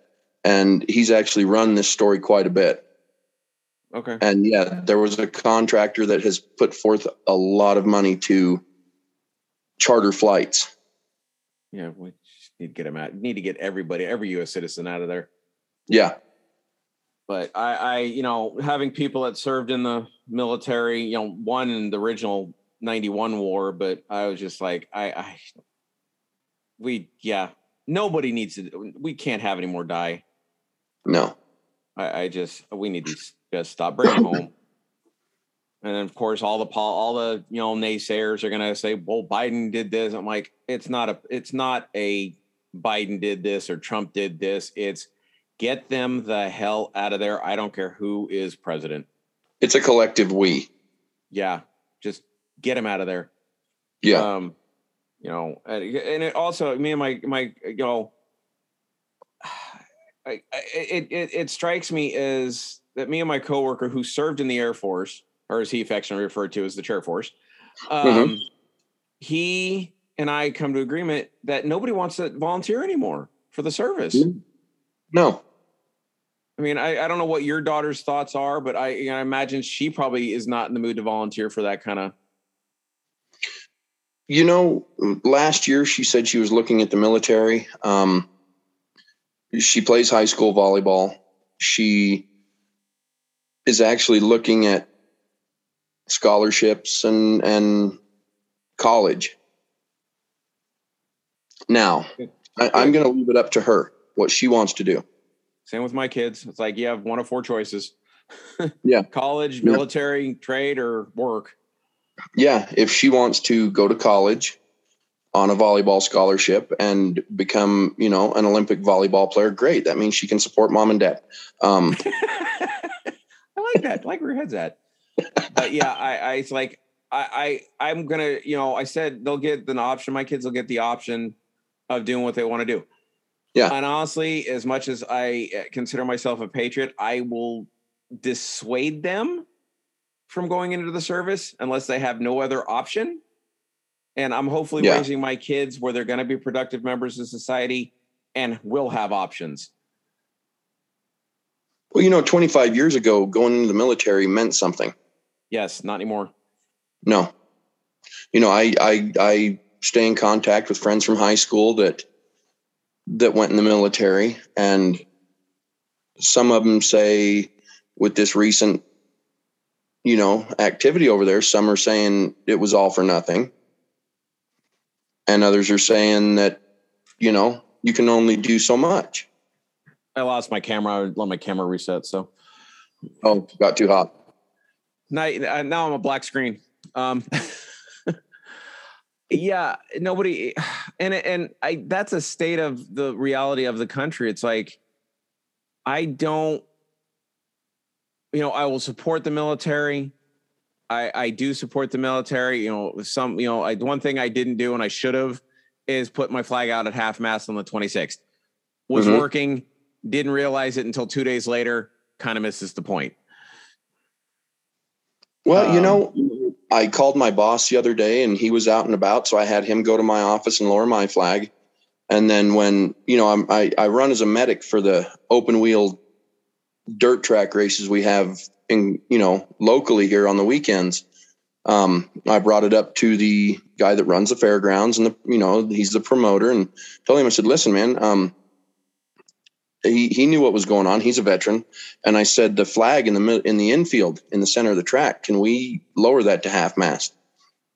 and he's actually run this story quite a bit. Okay. And yeah, there was a contractor that has put forth a lot of money to charter flights. Yeah, we need to get them out. Need to get everybody, every U.S. citizen out of there. Yeah, but I, I, you know, having people that served in the military, you know, one in the original '91 war, but I was just like, I, I, we, yeah, nobody needs to. We can't have any more die. no, I, I just, we need to just stop, bringing home. And then, of course, all the all the you know naysayers are gonna say, "Well, Biden did this." I'm like, it's not a, it's not a Biden did this or Trump did this. It's get them the hell out of there. I don't care who is president. it's a collective we. Yeah, just get him out of there. Yeah, Um, you know, and, and it also me and my my you know, I, I, it it it strikes me as that me and my coworker who served in the Air Force, or as he affectionately referred to as the Chair Force, um, Mhm. he and I come to agreement that nobody wants to volunteer anymore for the service. No, I mean, I, I don't know what your daughter's thoughts are, but I, you know, I imagine she probably is not in the mood to volunteer for that kind of. You know, last year she said she was looking at the military. Um, she plays high school volleyball. She is actually looking at scholarships and and college. Now, I, I'm going to leave it up to her what she wants to do. Same with my kids. It's like you have one of four choices. Yeah. College, Yeah. military, trade, or work. Yeah, if she wants to go to college on a volleyball scholarship and become, you know, an Olympic volleyball player, great. That means she can support mom and dad. Um, I like that. I like where your head's at. But yeah, I, I it's like I, I I'm gonna, you know, I said they'll get an option. My kids will get the option of doing what they want to do. Yeah. And honestly, as much as I uh, consider myself a patriot, I will dissuade them from going into the service unless they have no other option. And I'm hopefully Yeah. raising my kids where they're going to be productive members of society and will have options. well, you know, 25 years ago, going into the military meant something. Yes, not anymore. No, you know, I, I, I stay in contact with friends from high school that, that went in the military and some of them say with this recent, you know, activity over there, some are saying it was all for nothing. And others are saying that, you know, you can only do so much. I lost my camera. I let my camera reset. So Oh, got too hot. now, uh, now I'm a black screen. Um, yeah, nobody, and and I that's a state of the reality of the country. It's like I don't, you know, I will support the military. I I do support the military. You know, some you know, I, one thing I didn't do and I should have is put my flag out at half mast on the 26th. Was mm-hmm. working, didn't realize it until two days later. Kind of misses the point. Well, um, you know, I called my boss the other day and he was out and about. So I had him go to my office and lower my flag. And then when, you know, I'm, I, I run as a medic for the open wheel dirt track races we have in, you know, locally here on the weekends. Um, I brought it up to the guy that runs the fairgrounds and the, you know, he's the promoter and told him, I said, listen, man, um, he, he knew what was going on. He's a veteran. And I said, the flag in the in the infield in the center of the track, can we lower that to half mast?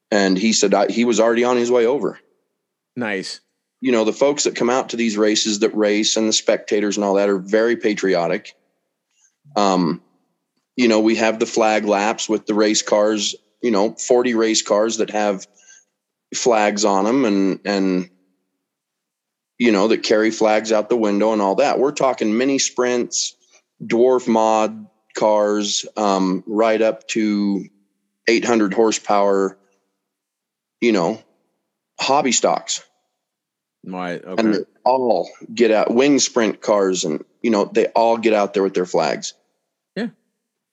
And he said I, he was already on his way over. Nice. You know, the folks that come out to these races that race and the spectators and all that are very patriotic. Um, you know, we have the flag laps with the race cars, you know, 40 race cars that have flags on them and, and, you know, that carry flags out the window and all that. We're talking mini sprints, dwarf mod cars, um, right up to 800 horsepower, you know, hobby stocks. Right. Okay. And all get out wing sprint cars and, you know, they all get out there with their flags.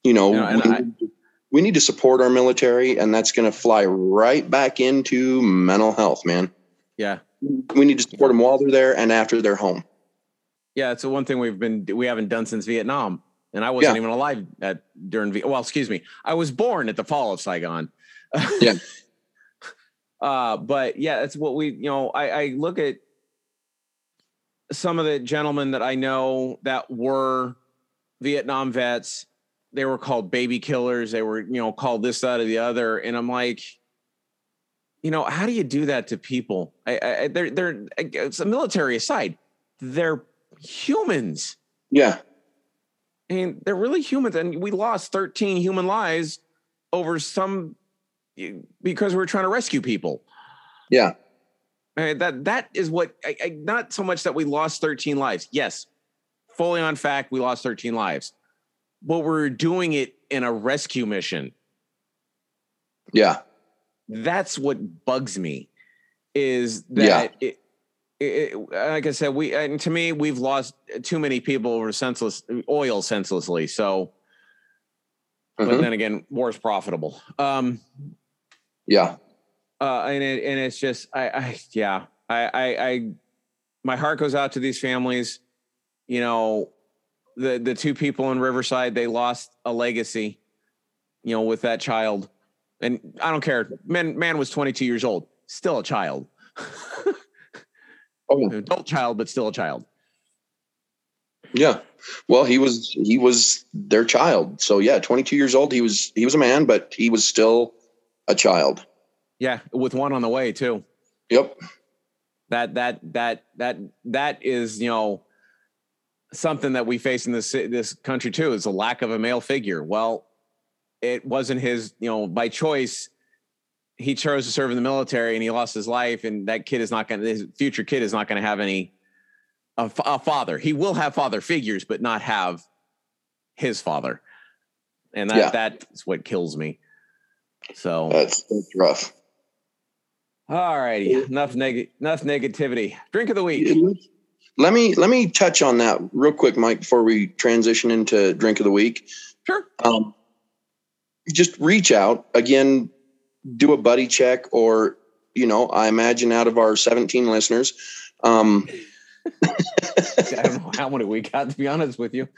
Yeah. You know, we, I, we need to support our military and that's going to fly right back into mental health, man. Yeah we need to support them while they're there and after they're home. Yeah, it's the one thing we've been we haven't done since Vietnam, and I wasn't yeah. even alive at during. Well, excuse me, I was born at the fall of Saigon. yeah. Uh, but yeah, that's what we. You know, I, I look at some of the gentlemen that I know that were Vietnam vets. They were called baby killers. They were, you know, called this, that, or the other. And I'm like, you know, how do you do that to people? I, I, they're they're it's a military aside, they're humans. Yeah, I mean, they're really humans, and we lost 13 human lives over some because we are trying to rescue people. Yeah, that that is what. I, I, not so much that we lost 13 lives. Yes, fully on fact, we lost 13 lives, but we're doing it in a rescue mission. Yeah that's what bugs me is that yeah. it, it, like I said, we and to me, we've lost too many people over senseless oil senselessly. So, mm-hmm. but then again, war is profitable. Um, yeah, uh, and it, and it's just I, I yeah I, I I my heart goes out to these families. You know, the the two people in Riverside they lost a legacy. You know, with that child and I don't care. Man, man was 22 years old, still a child. oh, adult child, but still a child. Yeah. Well, he was he was their child. So yeah, 22 years old. He was he was a man, but he was still a child. Yeah, with one on the way too. Yep. That that that that that is you know something that we face in this this country too is a lack of a male figure. Well, it wasn't his, you know, by choice. He chose to serve in the military and he lost his life. And that kid is not going to, his future kid is not going to have any, a, a father. He will have father figures, but not have his father. And that, yeah. that's what kills me. So that's, that's rough. All righty. Enough neg- enough negativity. Drink of the week. Let me let me touch on that real quick, Mike, before we transition into drink of the week. Sure. Um, just reach out again, do a buddy check, or you know, I imagine out of our 17 listeners, um, I don't know how many we got to be honest with you.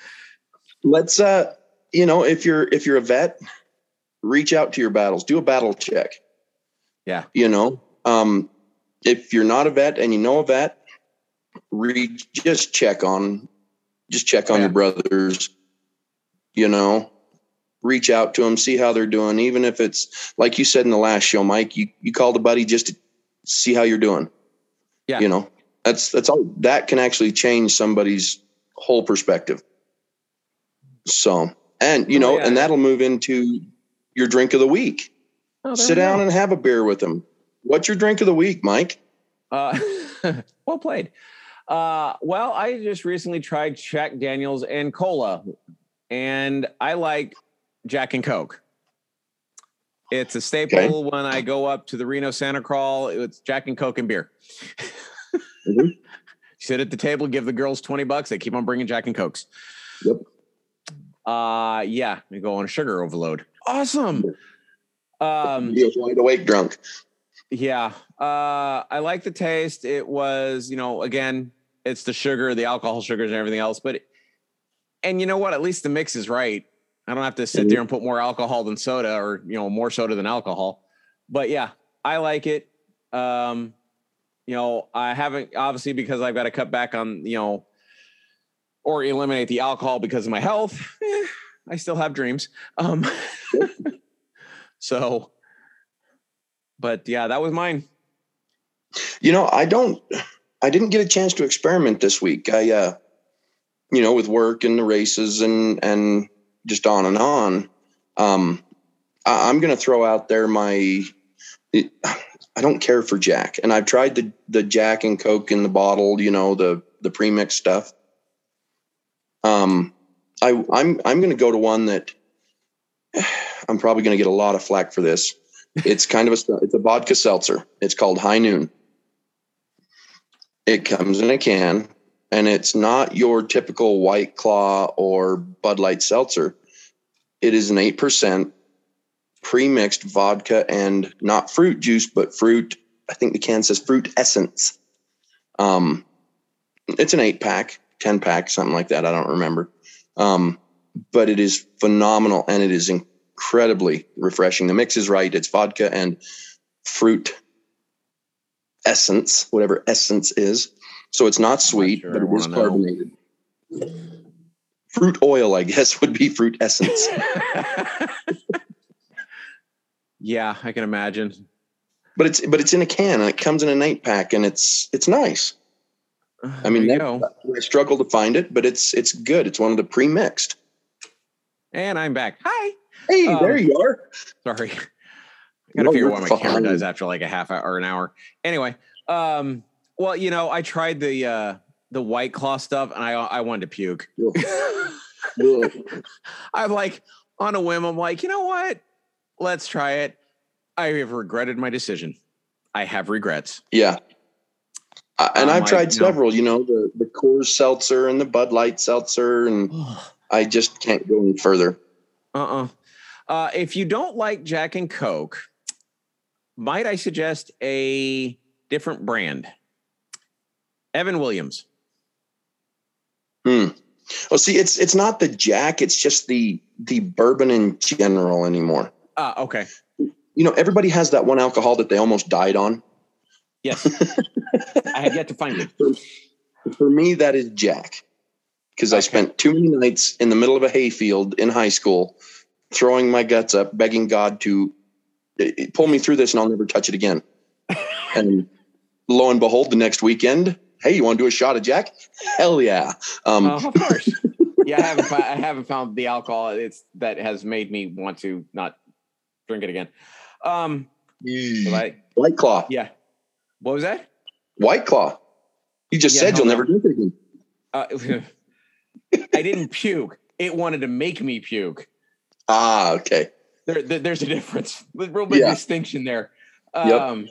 Let's uh, you know, if you're if you're a vet, reach out to your battles, do a battle check. Yeah, you know, um, if you're not a vet and you know a vet, reach just check on, just check on yeah. your brothers. You know, reach out to them, see how they're doing. Even if it's like you said in the last show, Mike, you, you called a buddy just to see how you're doing. Yeah. You know, that's, that's all that can actually change somebody's whole perspective. So, and you oh, know, yeah. and that'll move into your drink of the week. Oh, Sit down and have a beer with them. What's your drink of the week, Mike? Uh, well played. Uh, well, I just recently tried Jack Daniels and cola, and I like Jack and Coke. It's a staple okay. when I go up to the Reno Santa Crawl. It's Jack and Coke and beer. mm-hmm. Sit at the table, give the girls 20 bucks. They keep on bringing Jack and Cokes. Yep. Uh, yeah, we go on a sugar overload. Awesome. Um, he was wide awake drunk. Yeah. Uh, I like the taste. It was, you know, again, it's the sugar, the alcohol sugars and everything else, but, and you know what? At least the mix is right. I don't have to sit there and put more alcohol than soda or, you know, more soda than alcohol. But yeah, I like it. Um, you know, I haven't obviously because I've got to cut back on, you know, or eliminate the alcohol because of my health. Eh, I still have dreams. Um, so, but yeah, that was mine. You know, I don't, I didn't get a chance to experiment this week. I, uh, you know, with work and the races and, and just on and on. Um, I, am going to throw out there my, it, I don't care for Jack and I've tried the, the Jack and Coke in the bottle, you know, the, the premix stuff. Um, I, I'm, I'm going to go to one that I'm probably going to get a lot of flack for this. It's kind of a it's a vodka seltzer. It's called High Noon. It comes in a can, and it's not your typical White Claw or Bud Light seltzer. It is an eight percent pre-mixed vodka and not fruit juice, but fruit. I think the can says fruit essence. Um, it's an eight pack, ten pack, something like that. I don't remember. Um, but it is phenomenal and it is incredibly refreshing. The mix is right. It's vodka and fruit essence, whatever essence is. So it's not sweet, sure but it is carbonated. Know. Fruit oil, I guess, would be fruit essence. yeah, I can imagine. But it's but it's in a can and it comes in an eight pack and it's it's nice. I mean, that, I struggle to find it, but it's it's good. It's one of the pre-mixed. And I'm back. Hi. Hey, um, there you are. Sorry. Gotta figure out what my camera does after like a half hour or an hour. Anyway, um, well, you know, I tried the uh the white claw stuff and I I wanted to puke. I'm like on a whim, I'm like, you know what? Let's try it. I have regretted my decision. I have regrets. Yeah. And um, I've tried I, several, know, you know, the the Coors Seltzer and the Bud Light Seltzer, and I just can't go any further. Uh-uh. Uh, if you don't like Jack and Coke, might I suggest a different brand? Evan Williams. Hmm. Well, see, it's it's not the Jack; it's just the the bourbon in general anymore. Ah, uh, okay. You know, everybody has that one alcohol that they almost died on. Yes, I have yet to find it. For, for me, that is Jack because okay. I spent too many nights in the middle of a hayfield in high school, throwing my guts up, begging God to pull me through this, and I'll never touch it again. and lo and behold, the next weekend, hey, you want to do a shot of Jack? Hell yeah! Um, uh, of course. yeah, I haven't. I haven't found the alcohol. It's that has made me want to not drink it again. Um, I, White Claw. Yeah. What was that? White Claw. You just yeah, said you'll never drink it again. Uh, I didn't puke. It wanted to make me puke. Ah, okay. There, there there's a difference. A real big yeah. distinction there. Um, yep.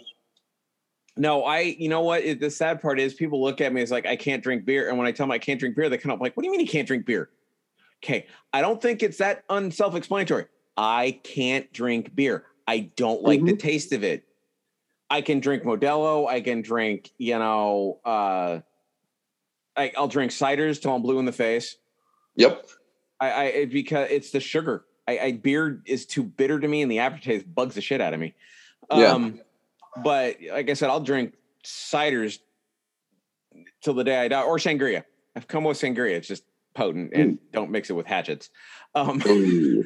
No, I. You know what? It, the sad part is people look at me as like I can't drink beer, and when I tell them I can't drink beer, they come up like, "What do you mean you can't drink beer?" Okay, I don't think it's that unself-explanatory. I can't drink beer. I don't like mm-hmm. the taste of it. I can drink Modelo. I can drink, you know, uh, I, will drink ciders till I'm blue in the face. Yep. I, I because it's the sugar. I, I, beer is too bitter to me, and the aftertaste bugs the shit out of me. Um, yeah. But like I said, I'll drink ciders till the day I die, or sangria. I've come with sangria. It's just potent, and mm. don't mix it with hatchets. Um,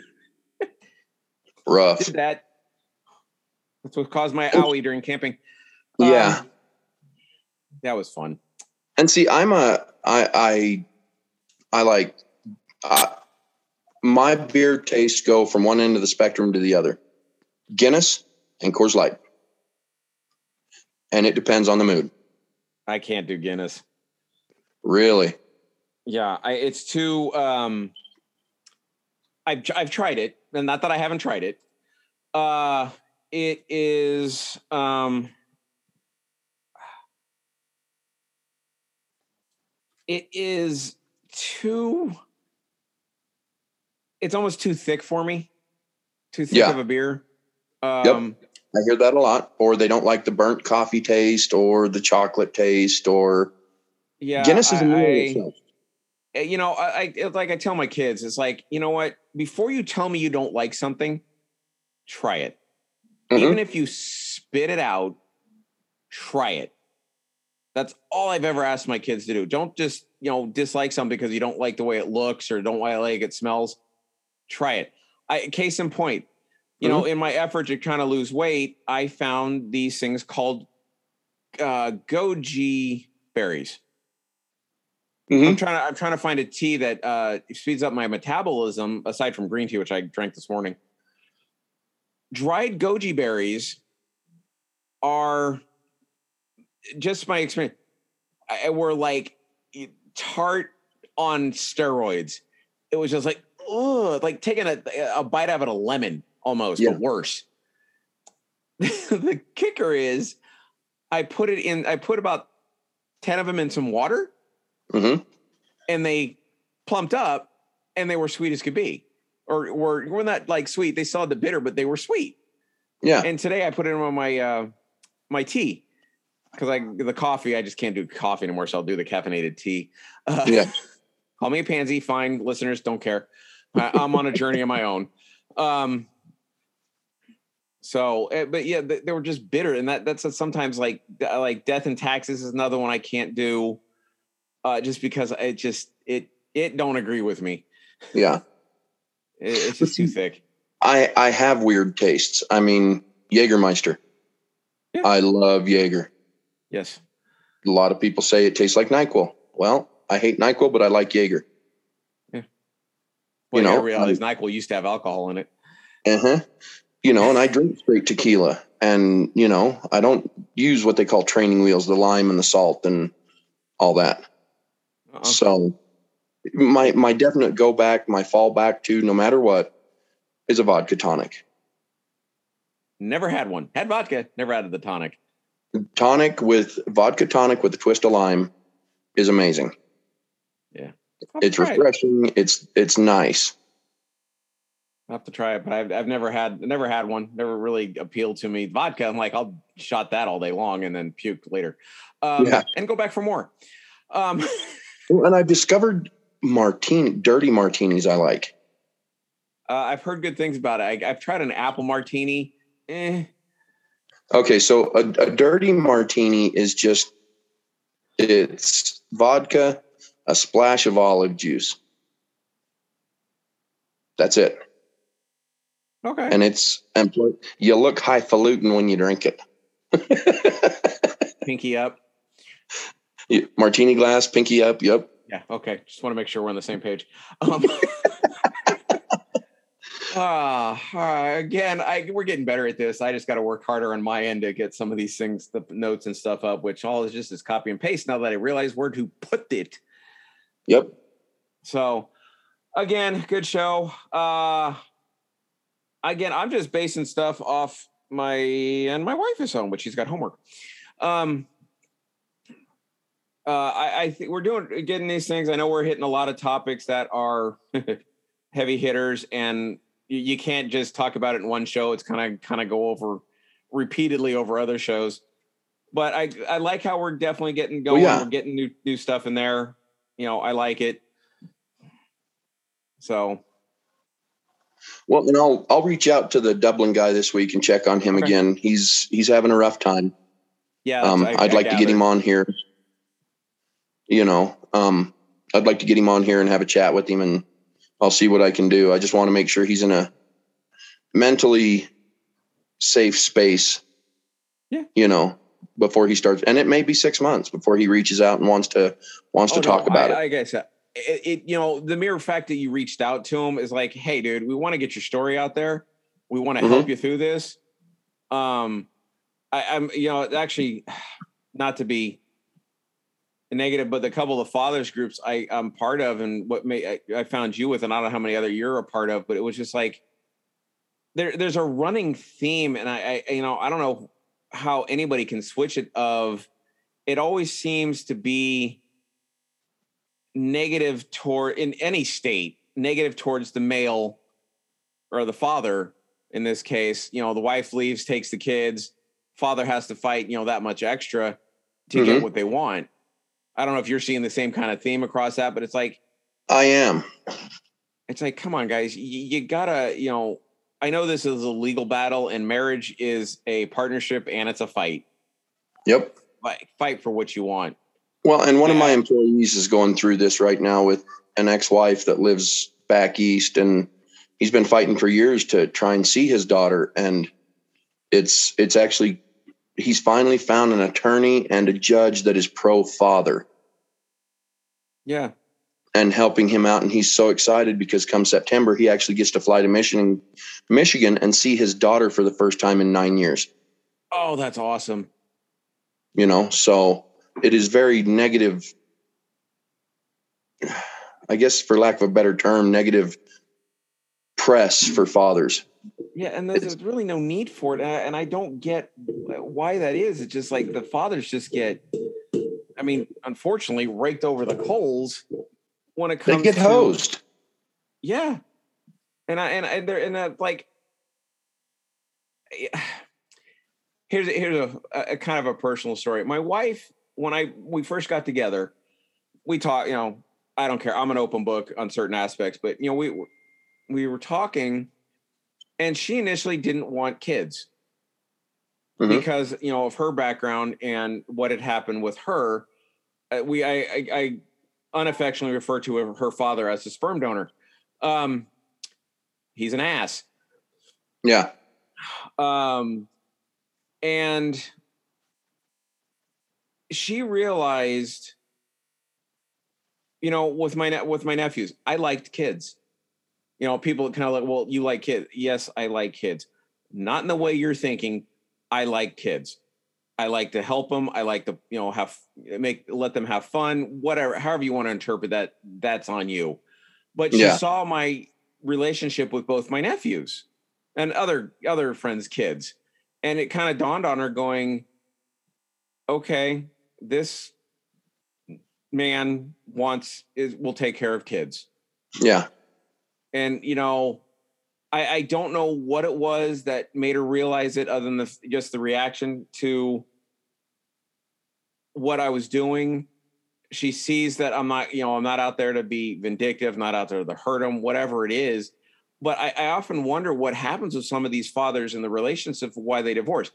Rough. Did that. That's what caused my owie during camping. Yeah. Um, that was fun. And see, I'm a I I I like uh, my beer tastes go from one end of the spectrum to the other. Guinness and Coors Light. and it depends on the mood. I can't do Guinness. Really? Yeah, I, it's too. Um, I've I've tried it, and not that I haven't tried it. Uh, it is. Um, it is too. It's almost too thick for me. Too thick Yeah. of a beer. Um, Yep. I hear that a lot. Or they don't like the burnt coffee taste or the chocolate taste or Yeah, Guinness is a meal in I- itself. Uh, you know, I, I like I tell my kids, it's like, you know what? Before you tell me you don't like something, try it. Mhm. Even if you spit it out, try it. That's all I've ever asked my kids to do. Don't just, you know, dislike something because you don't like the way it looks or don't like it smells. Try it. I case in point, you know, in my effort to kind of lose weight, I found these things called uh goji berries. Mhm. I'm trying to I'm trying to find a tea that uh, speeds up my metabolism aside from green tea, which I drank this morning. Dried goji berries are just my experience. I, were like tart on steroids. It was just like oh, like taking a, a bite out of a lemon almost, Yeah. but worse. the kicker is, I put it in. I put about ten of them in some water Mhm. and they plumped up and they were sweet as could be. Or were were not like sweet. They saw the bitter, but they were sweet. Yeah. And today I put it in on my uh my tea. Because I the coffee, I just can't do coffee anymore, so I'll do the caffeinated tea. Uh, Yeah. call me a pansy, fine. Listeners don't care. I, I'm on a journey of my own. Um so, eh, but yeah, they, they were just bitter, and that that's sometimes like like death and taxes is another one I can't do, uh, just because it just it it don't agree with me. Yeah. It, it's just too thick. I I have weird tastes. I mean, Jägermeister. Yeah. I love Jaeger. Yes. A lot of people say it tastes like NyQuil. Well, I hate NyQuil, but I like Jaeger. Well, You know, I realize Nyquil used to have alcohol in it. Uh-huh. You know, and I drink straight tequila. And, you know, I don't use what they call training wheels, the lime and the salt and all that. Uh-uh. So my my definite go back, my fall back to no matter what is a vodka tonic. Never had one. Had vodka, never had the tonic. Tonic with vodka tonic with a twist of lime is amazing. I'll It's try it. refreshing. It's it's nice. I'll have to try it, but I've I've never had never had one. Never really appealed to me. Vodka, I'm like, I'll shot that all day long and then puke later. Um, Yeah. and go back for more. Um And I've discovered martini, dirty martinis I like. uh, I've heard good things about it. I, I've tried an apple martini. Eh, Okay, so a, a dirty martini is just it's vodka, a splash of olive juice. That's it. okay. And it's and you look highfalutin when you drink it. Pinky up. Martini glass, pinky up. Yep. Yeah. Okay. Just want to make sure we're on the same page. Um, uh, again, I we're getting better at this. I just got to work harder on my end to get some of these things, the notes and stuff up, which all is just is copy and paste. Now that I realize where to put it. Yep. So, again, good show. Uh, again, I'm just basing stuff off my and my wife is home, but she's got homework. Um, uh, I, I think we're doing getting these things. I know we're hitting a lot of topics that are heavy hitters, and you, you can't just talk about it in one show. It's kind of kind of go over repeatedly over other shows. But I I like how we're definitely getting going. yeah. We're getting new new stuff in there. You know, I like it. So Well, and I'll I'll reach out to the Dublin guy this week and check on him Okay. again. He's he's having a rough time. yeah, Um, I- I'd I like to get him on here. You know, um, I'd like to get him on here and have a chat with him, and I'll see what I can do. I just want to make sure he's in a mentally safe space. Yeah. You know, before he starts, and it may be six months before he reaches out and wants to wants Oh, to no, talk about I, it. I guess uh, it, it. You know, the mere fact that you reached out to him is like, hey, dude, we want to get your story out there. We want to Mhm. help you through this. Um, I, I'm, you know, actually, not to be negative, but the couple of fathers groups I, I'm part of, and what may I, I found you with, and I don't know how many other you're a part of, but it was just like there, there's a running theme, and I, I, you know, I don't know how anybody can switch it. Of it always seems to be negative toward in any state, negative towards the male or the father in this case. You know, the wife leaves, takes the kids, father has to fight, you know, that much extra to Mhm. get what they want. I don't know if you're seeing the same kind of theme across that, but it's like I am. it's like, come on, guys, you, you gotta, you know, I know this is a legal battle and marriage is a partnership and it's a fight. Yep. Like fight for what you want. Well, and one of my employees is going through this right now with an ex-wife that lives back east, and he's been fighting for years to try and see his daughter. And it's it's actually he's finally found an attorney and a judge that is pro-father Yeah. And helping him out. And he's so excited because come September he actually gets to fly to Michigan, Michigan, and see his daughter for the first time in nine years. Oh, that's awesome. you know so it is very negative i guess for lack of a better term negative press for fathers Yeah, and there's, there's really no need for it, and I, and I don't get why that is. It's just like the fathers just get, I mean, unfortunately, raked over the coals when it they get to, hosed Yeah, and I and and they're and uh, like, here's a- here's a, a kind of a personal story. My wife, when I we first got together, we talked. You know, I don't care. I'm an open book on certain aspects, but you know, we we were talking, and she initially didn't want kids Mhm. because you know of her background and what had happened with her. Uh, we I, I I unaffectionately refer to her- her father as a sperm donor. Um, he's an ass. yeah Um, and she realized, you know, with my ne- with my nephews, I liked kids. You know, people kind of like, well, you like kids. Yes, I like kids. Not in the way you're thinking. I like kids. I like to help them. I like to, you know, have make let them have fun. Whatever, however you want to interpret that, that's on you. But she Yeah. saw my relationship with both my nephews and other other friends' kids, and it kind of dawned on her, going, "Okay, this man wants is will take care of kids." yeah and you know I, I don't know what it was that made her realize it other than the, just the reaction to what i was doing. She sees that i'm not you know i'm not out there to be vindictive not out there to hurt him whatever it is. But I, I often wonder what happens with some of these fathers in the relationship why they divorce.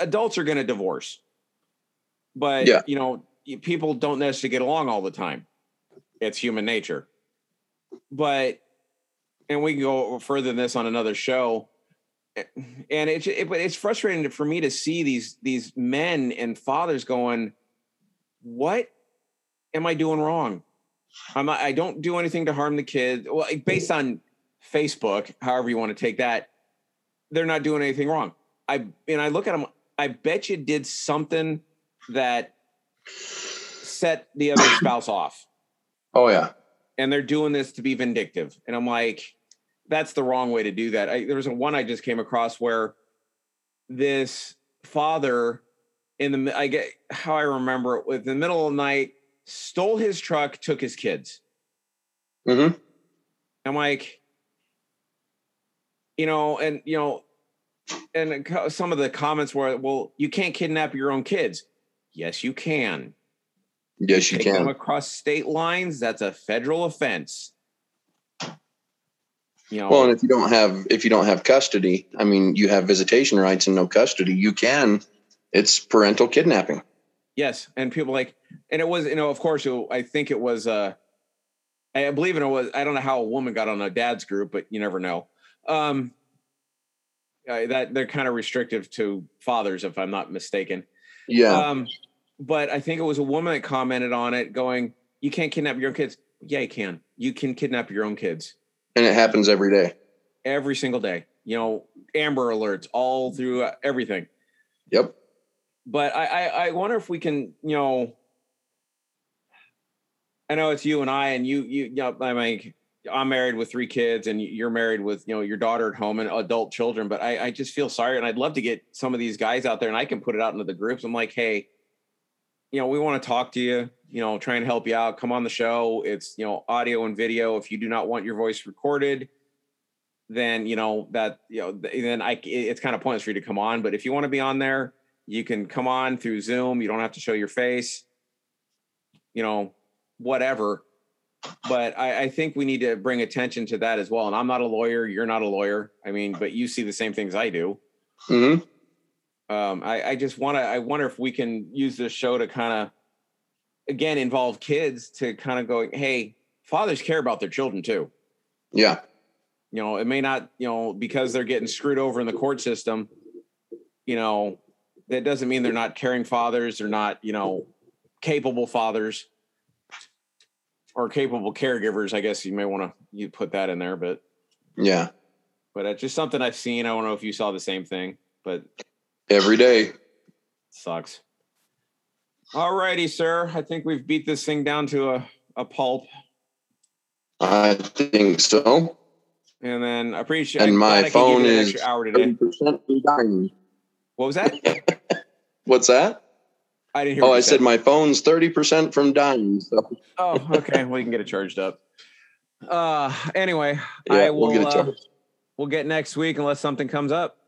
Adults are going to divorce. But Yeah. you know people don't necessarily get along all the time. It's human nature. But and we can go further than this on another show Eh, and it's it, but it's frustrating for me to see these these men and fathers going what am i doing wrong? I'm not, i don't do anything to harm the kid. Well based on facebook however you want to take that they're not doing anything wrong. I and i look at them i bet you did something that set the other spouse off. Oh yeah. And they're doing this to be vindictive. And I'm like, that's the wrong way to do that. I, there was a one I just came across where this father in the I get how I remember it with the middle of the night stole his truck, took his kids. hmm I'm like, you know, and you know, and some of the comments were, well, you can't kidnap your own kids. Yes, you can. yes you Take them can across state lines. That's a federal offense. You know, well and if you don't have if you don't have custody i mean you have visitation rights and no custody you can it's parental kidnapping Yes, and people like, and it was, you know, of course, it, I think it was, uh, I believe it was. I don't know how a woman got on a dad's group, but you never know. Um, uh, that they're kind of restrictive to fathers, if I'm not mistaken. yeah Um, but I think it was a woman that commented on it, going, "You can't kidnap your own kids." Yeah, you can. You can kidnap your own kids and it happens every day every single day. You know, Amber Alerts all through uh, everything. Yep. But I, I, I wonder if we can, you know, I know it's you and I, and you, you, you know, I mean, I'm married with three kids, and you're married with, you know, your daughter at home and adult children. But I, I just feel sorry, and I'd love to get some of these guys out there, and I can put it out into the groups. I'm like, hey, you know, we want to talk to you. You know, try and help you out. Come on the show. It's you know, audio and video. If you do not want your voice recorded, then you know that you know then I it's kind of pointless for you to come on. But if you want to be on there, you can come on through Zoom. You don't have to show your face. You know, whatever. But I, I think we need to bring attention to that as well. And I'm not a lawyer. You're not a lawyer. I mean, but you see the same things I do. Mm-hmm. Um, I, I just want to. I wonder if we can use this show to kind of, again, involve kids to kind of go. Hey, fathers care about their children too. Yeah. You know, it may not. You know, because they're getting screwed over in the court system. You know, that doesn't mean they're not caring fathers. They're not. You know, capable fathers or capable caregivers. I guess you may want to you put that in there, but Yeah. but it's just something I've seen. I don't know if you saw the same thing, but Every day. sucks. All righty, sir. I think we've beat this thing down to a, a pulp. I think so. And then I appreciate And my glad I could give phone is today. 30% dying. What was that? What's that? I didn't hear. Oh, I you said my phone's 30% from dying. So Oh, okay. well, you can get it charged up. Uh, anyway, yeah, I will. we'll get it uh, we'll get next week unless something comes up.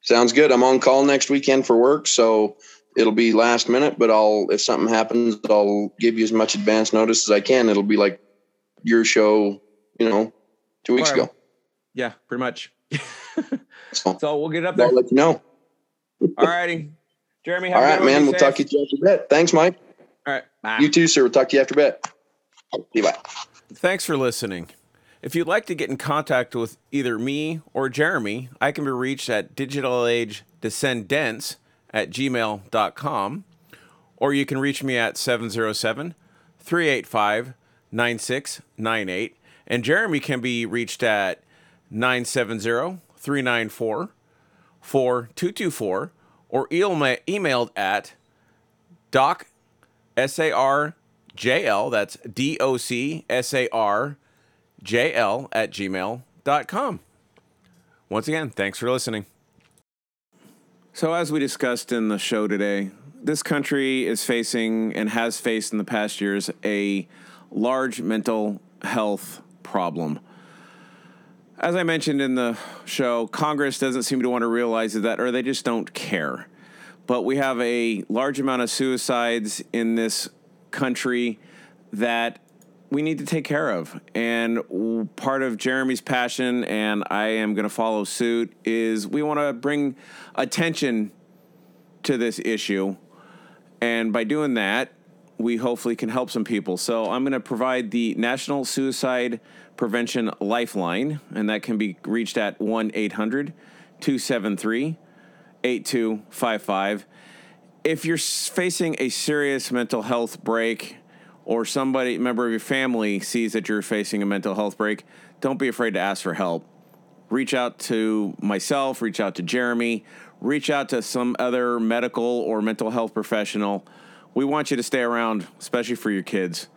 Sounds good. I'm on call next weekend for work, so it'll be last minute, but I'll if something happens, I'll give you as much advance notice as I can. It'll be like your show, you know, two weeks Alright. ago. Yeah, pretty much. So so we'll get it up there. I'll let you know. All righty, Jeremy. Have All a right, good one. man. We'll safe. talk to you after bed. Thanks, Mike. All right. Bye. You too, sir. We'll talk to you after bed. See you. Bye. Thanks for listening. If you'd like to get in contact with either me or Jeremy, I can be reached at digitalagedescendants at gmail.com, or you can reach me at 707 385 9698. And Jeremy can be reached at 970 394 4224 or emailed at doc S A R J L, that's D O C S A R J L at gmail.com. Once again, thanks for listening. So, as we discussed in the show today, this country is facing and has faced in the past years a large mental health problem. As I mentioned in the show, Congress doesn't seem to want to realize that, or they just don't care but we have a large amount of suicides in this country that we need to take care of. And part of Jeremy's passion, and I am going to follow suit, is we want to bring attention to this issue. And by doing that, we hopefully can help some people. So I'm going to provide the National Suicide Prevention Lifeline, and that can be reached at 1 800 273 8255. If you're facing a serious mental health break or somebody, member of your family, sees that you're facing a mental health break, don't be afraid to ask for help. Reach out to myself, reach out to Jeremy, reach out to some other medical or mental health professional. We want you to stay around, especially for your kids.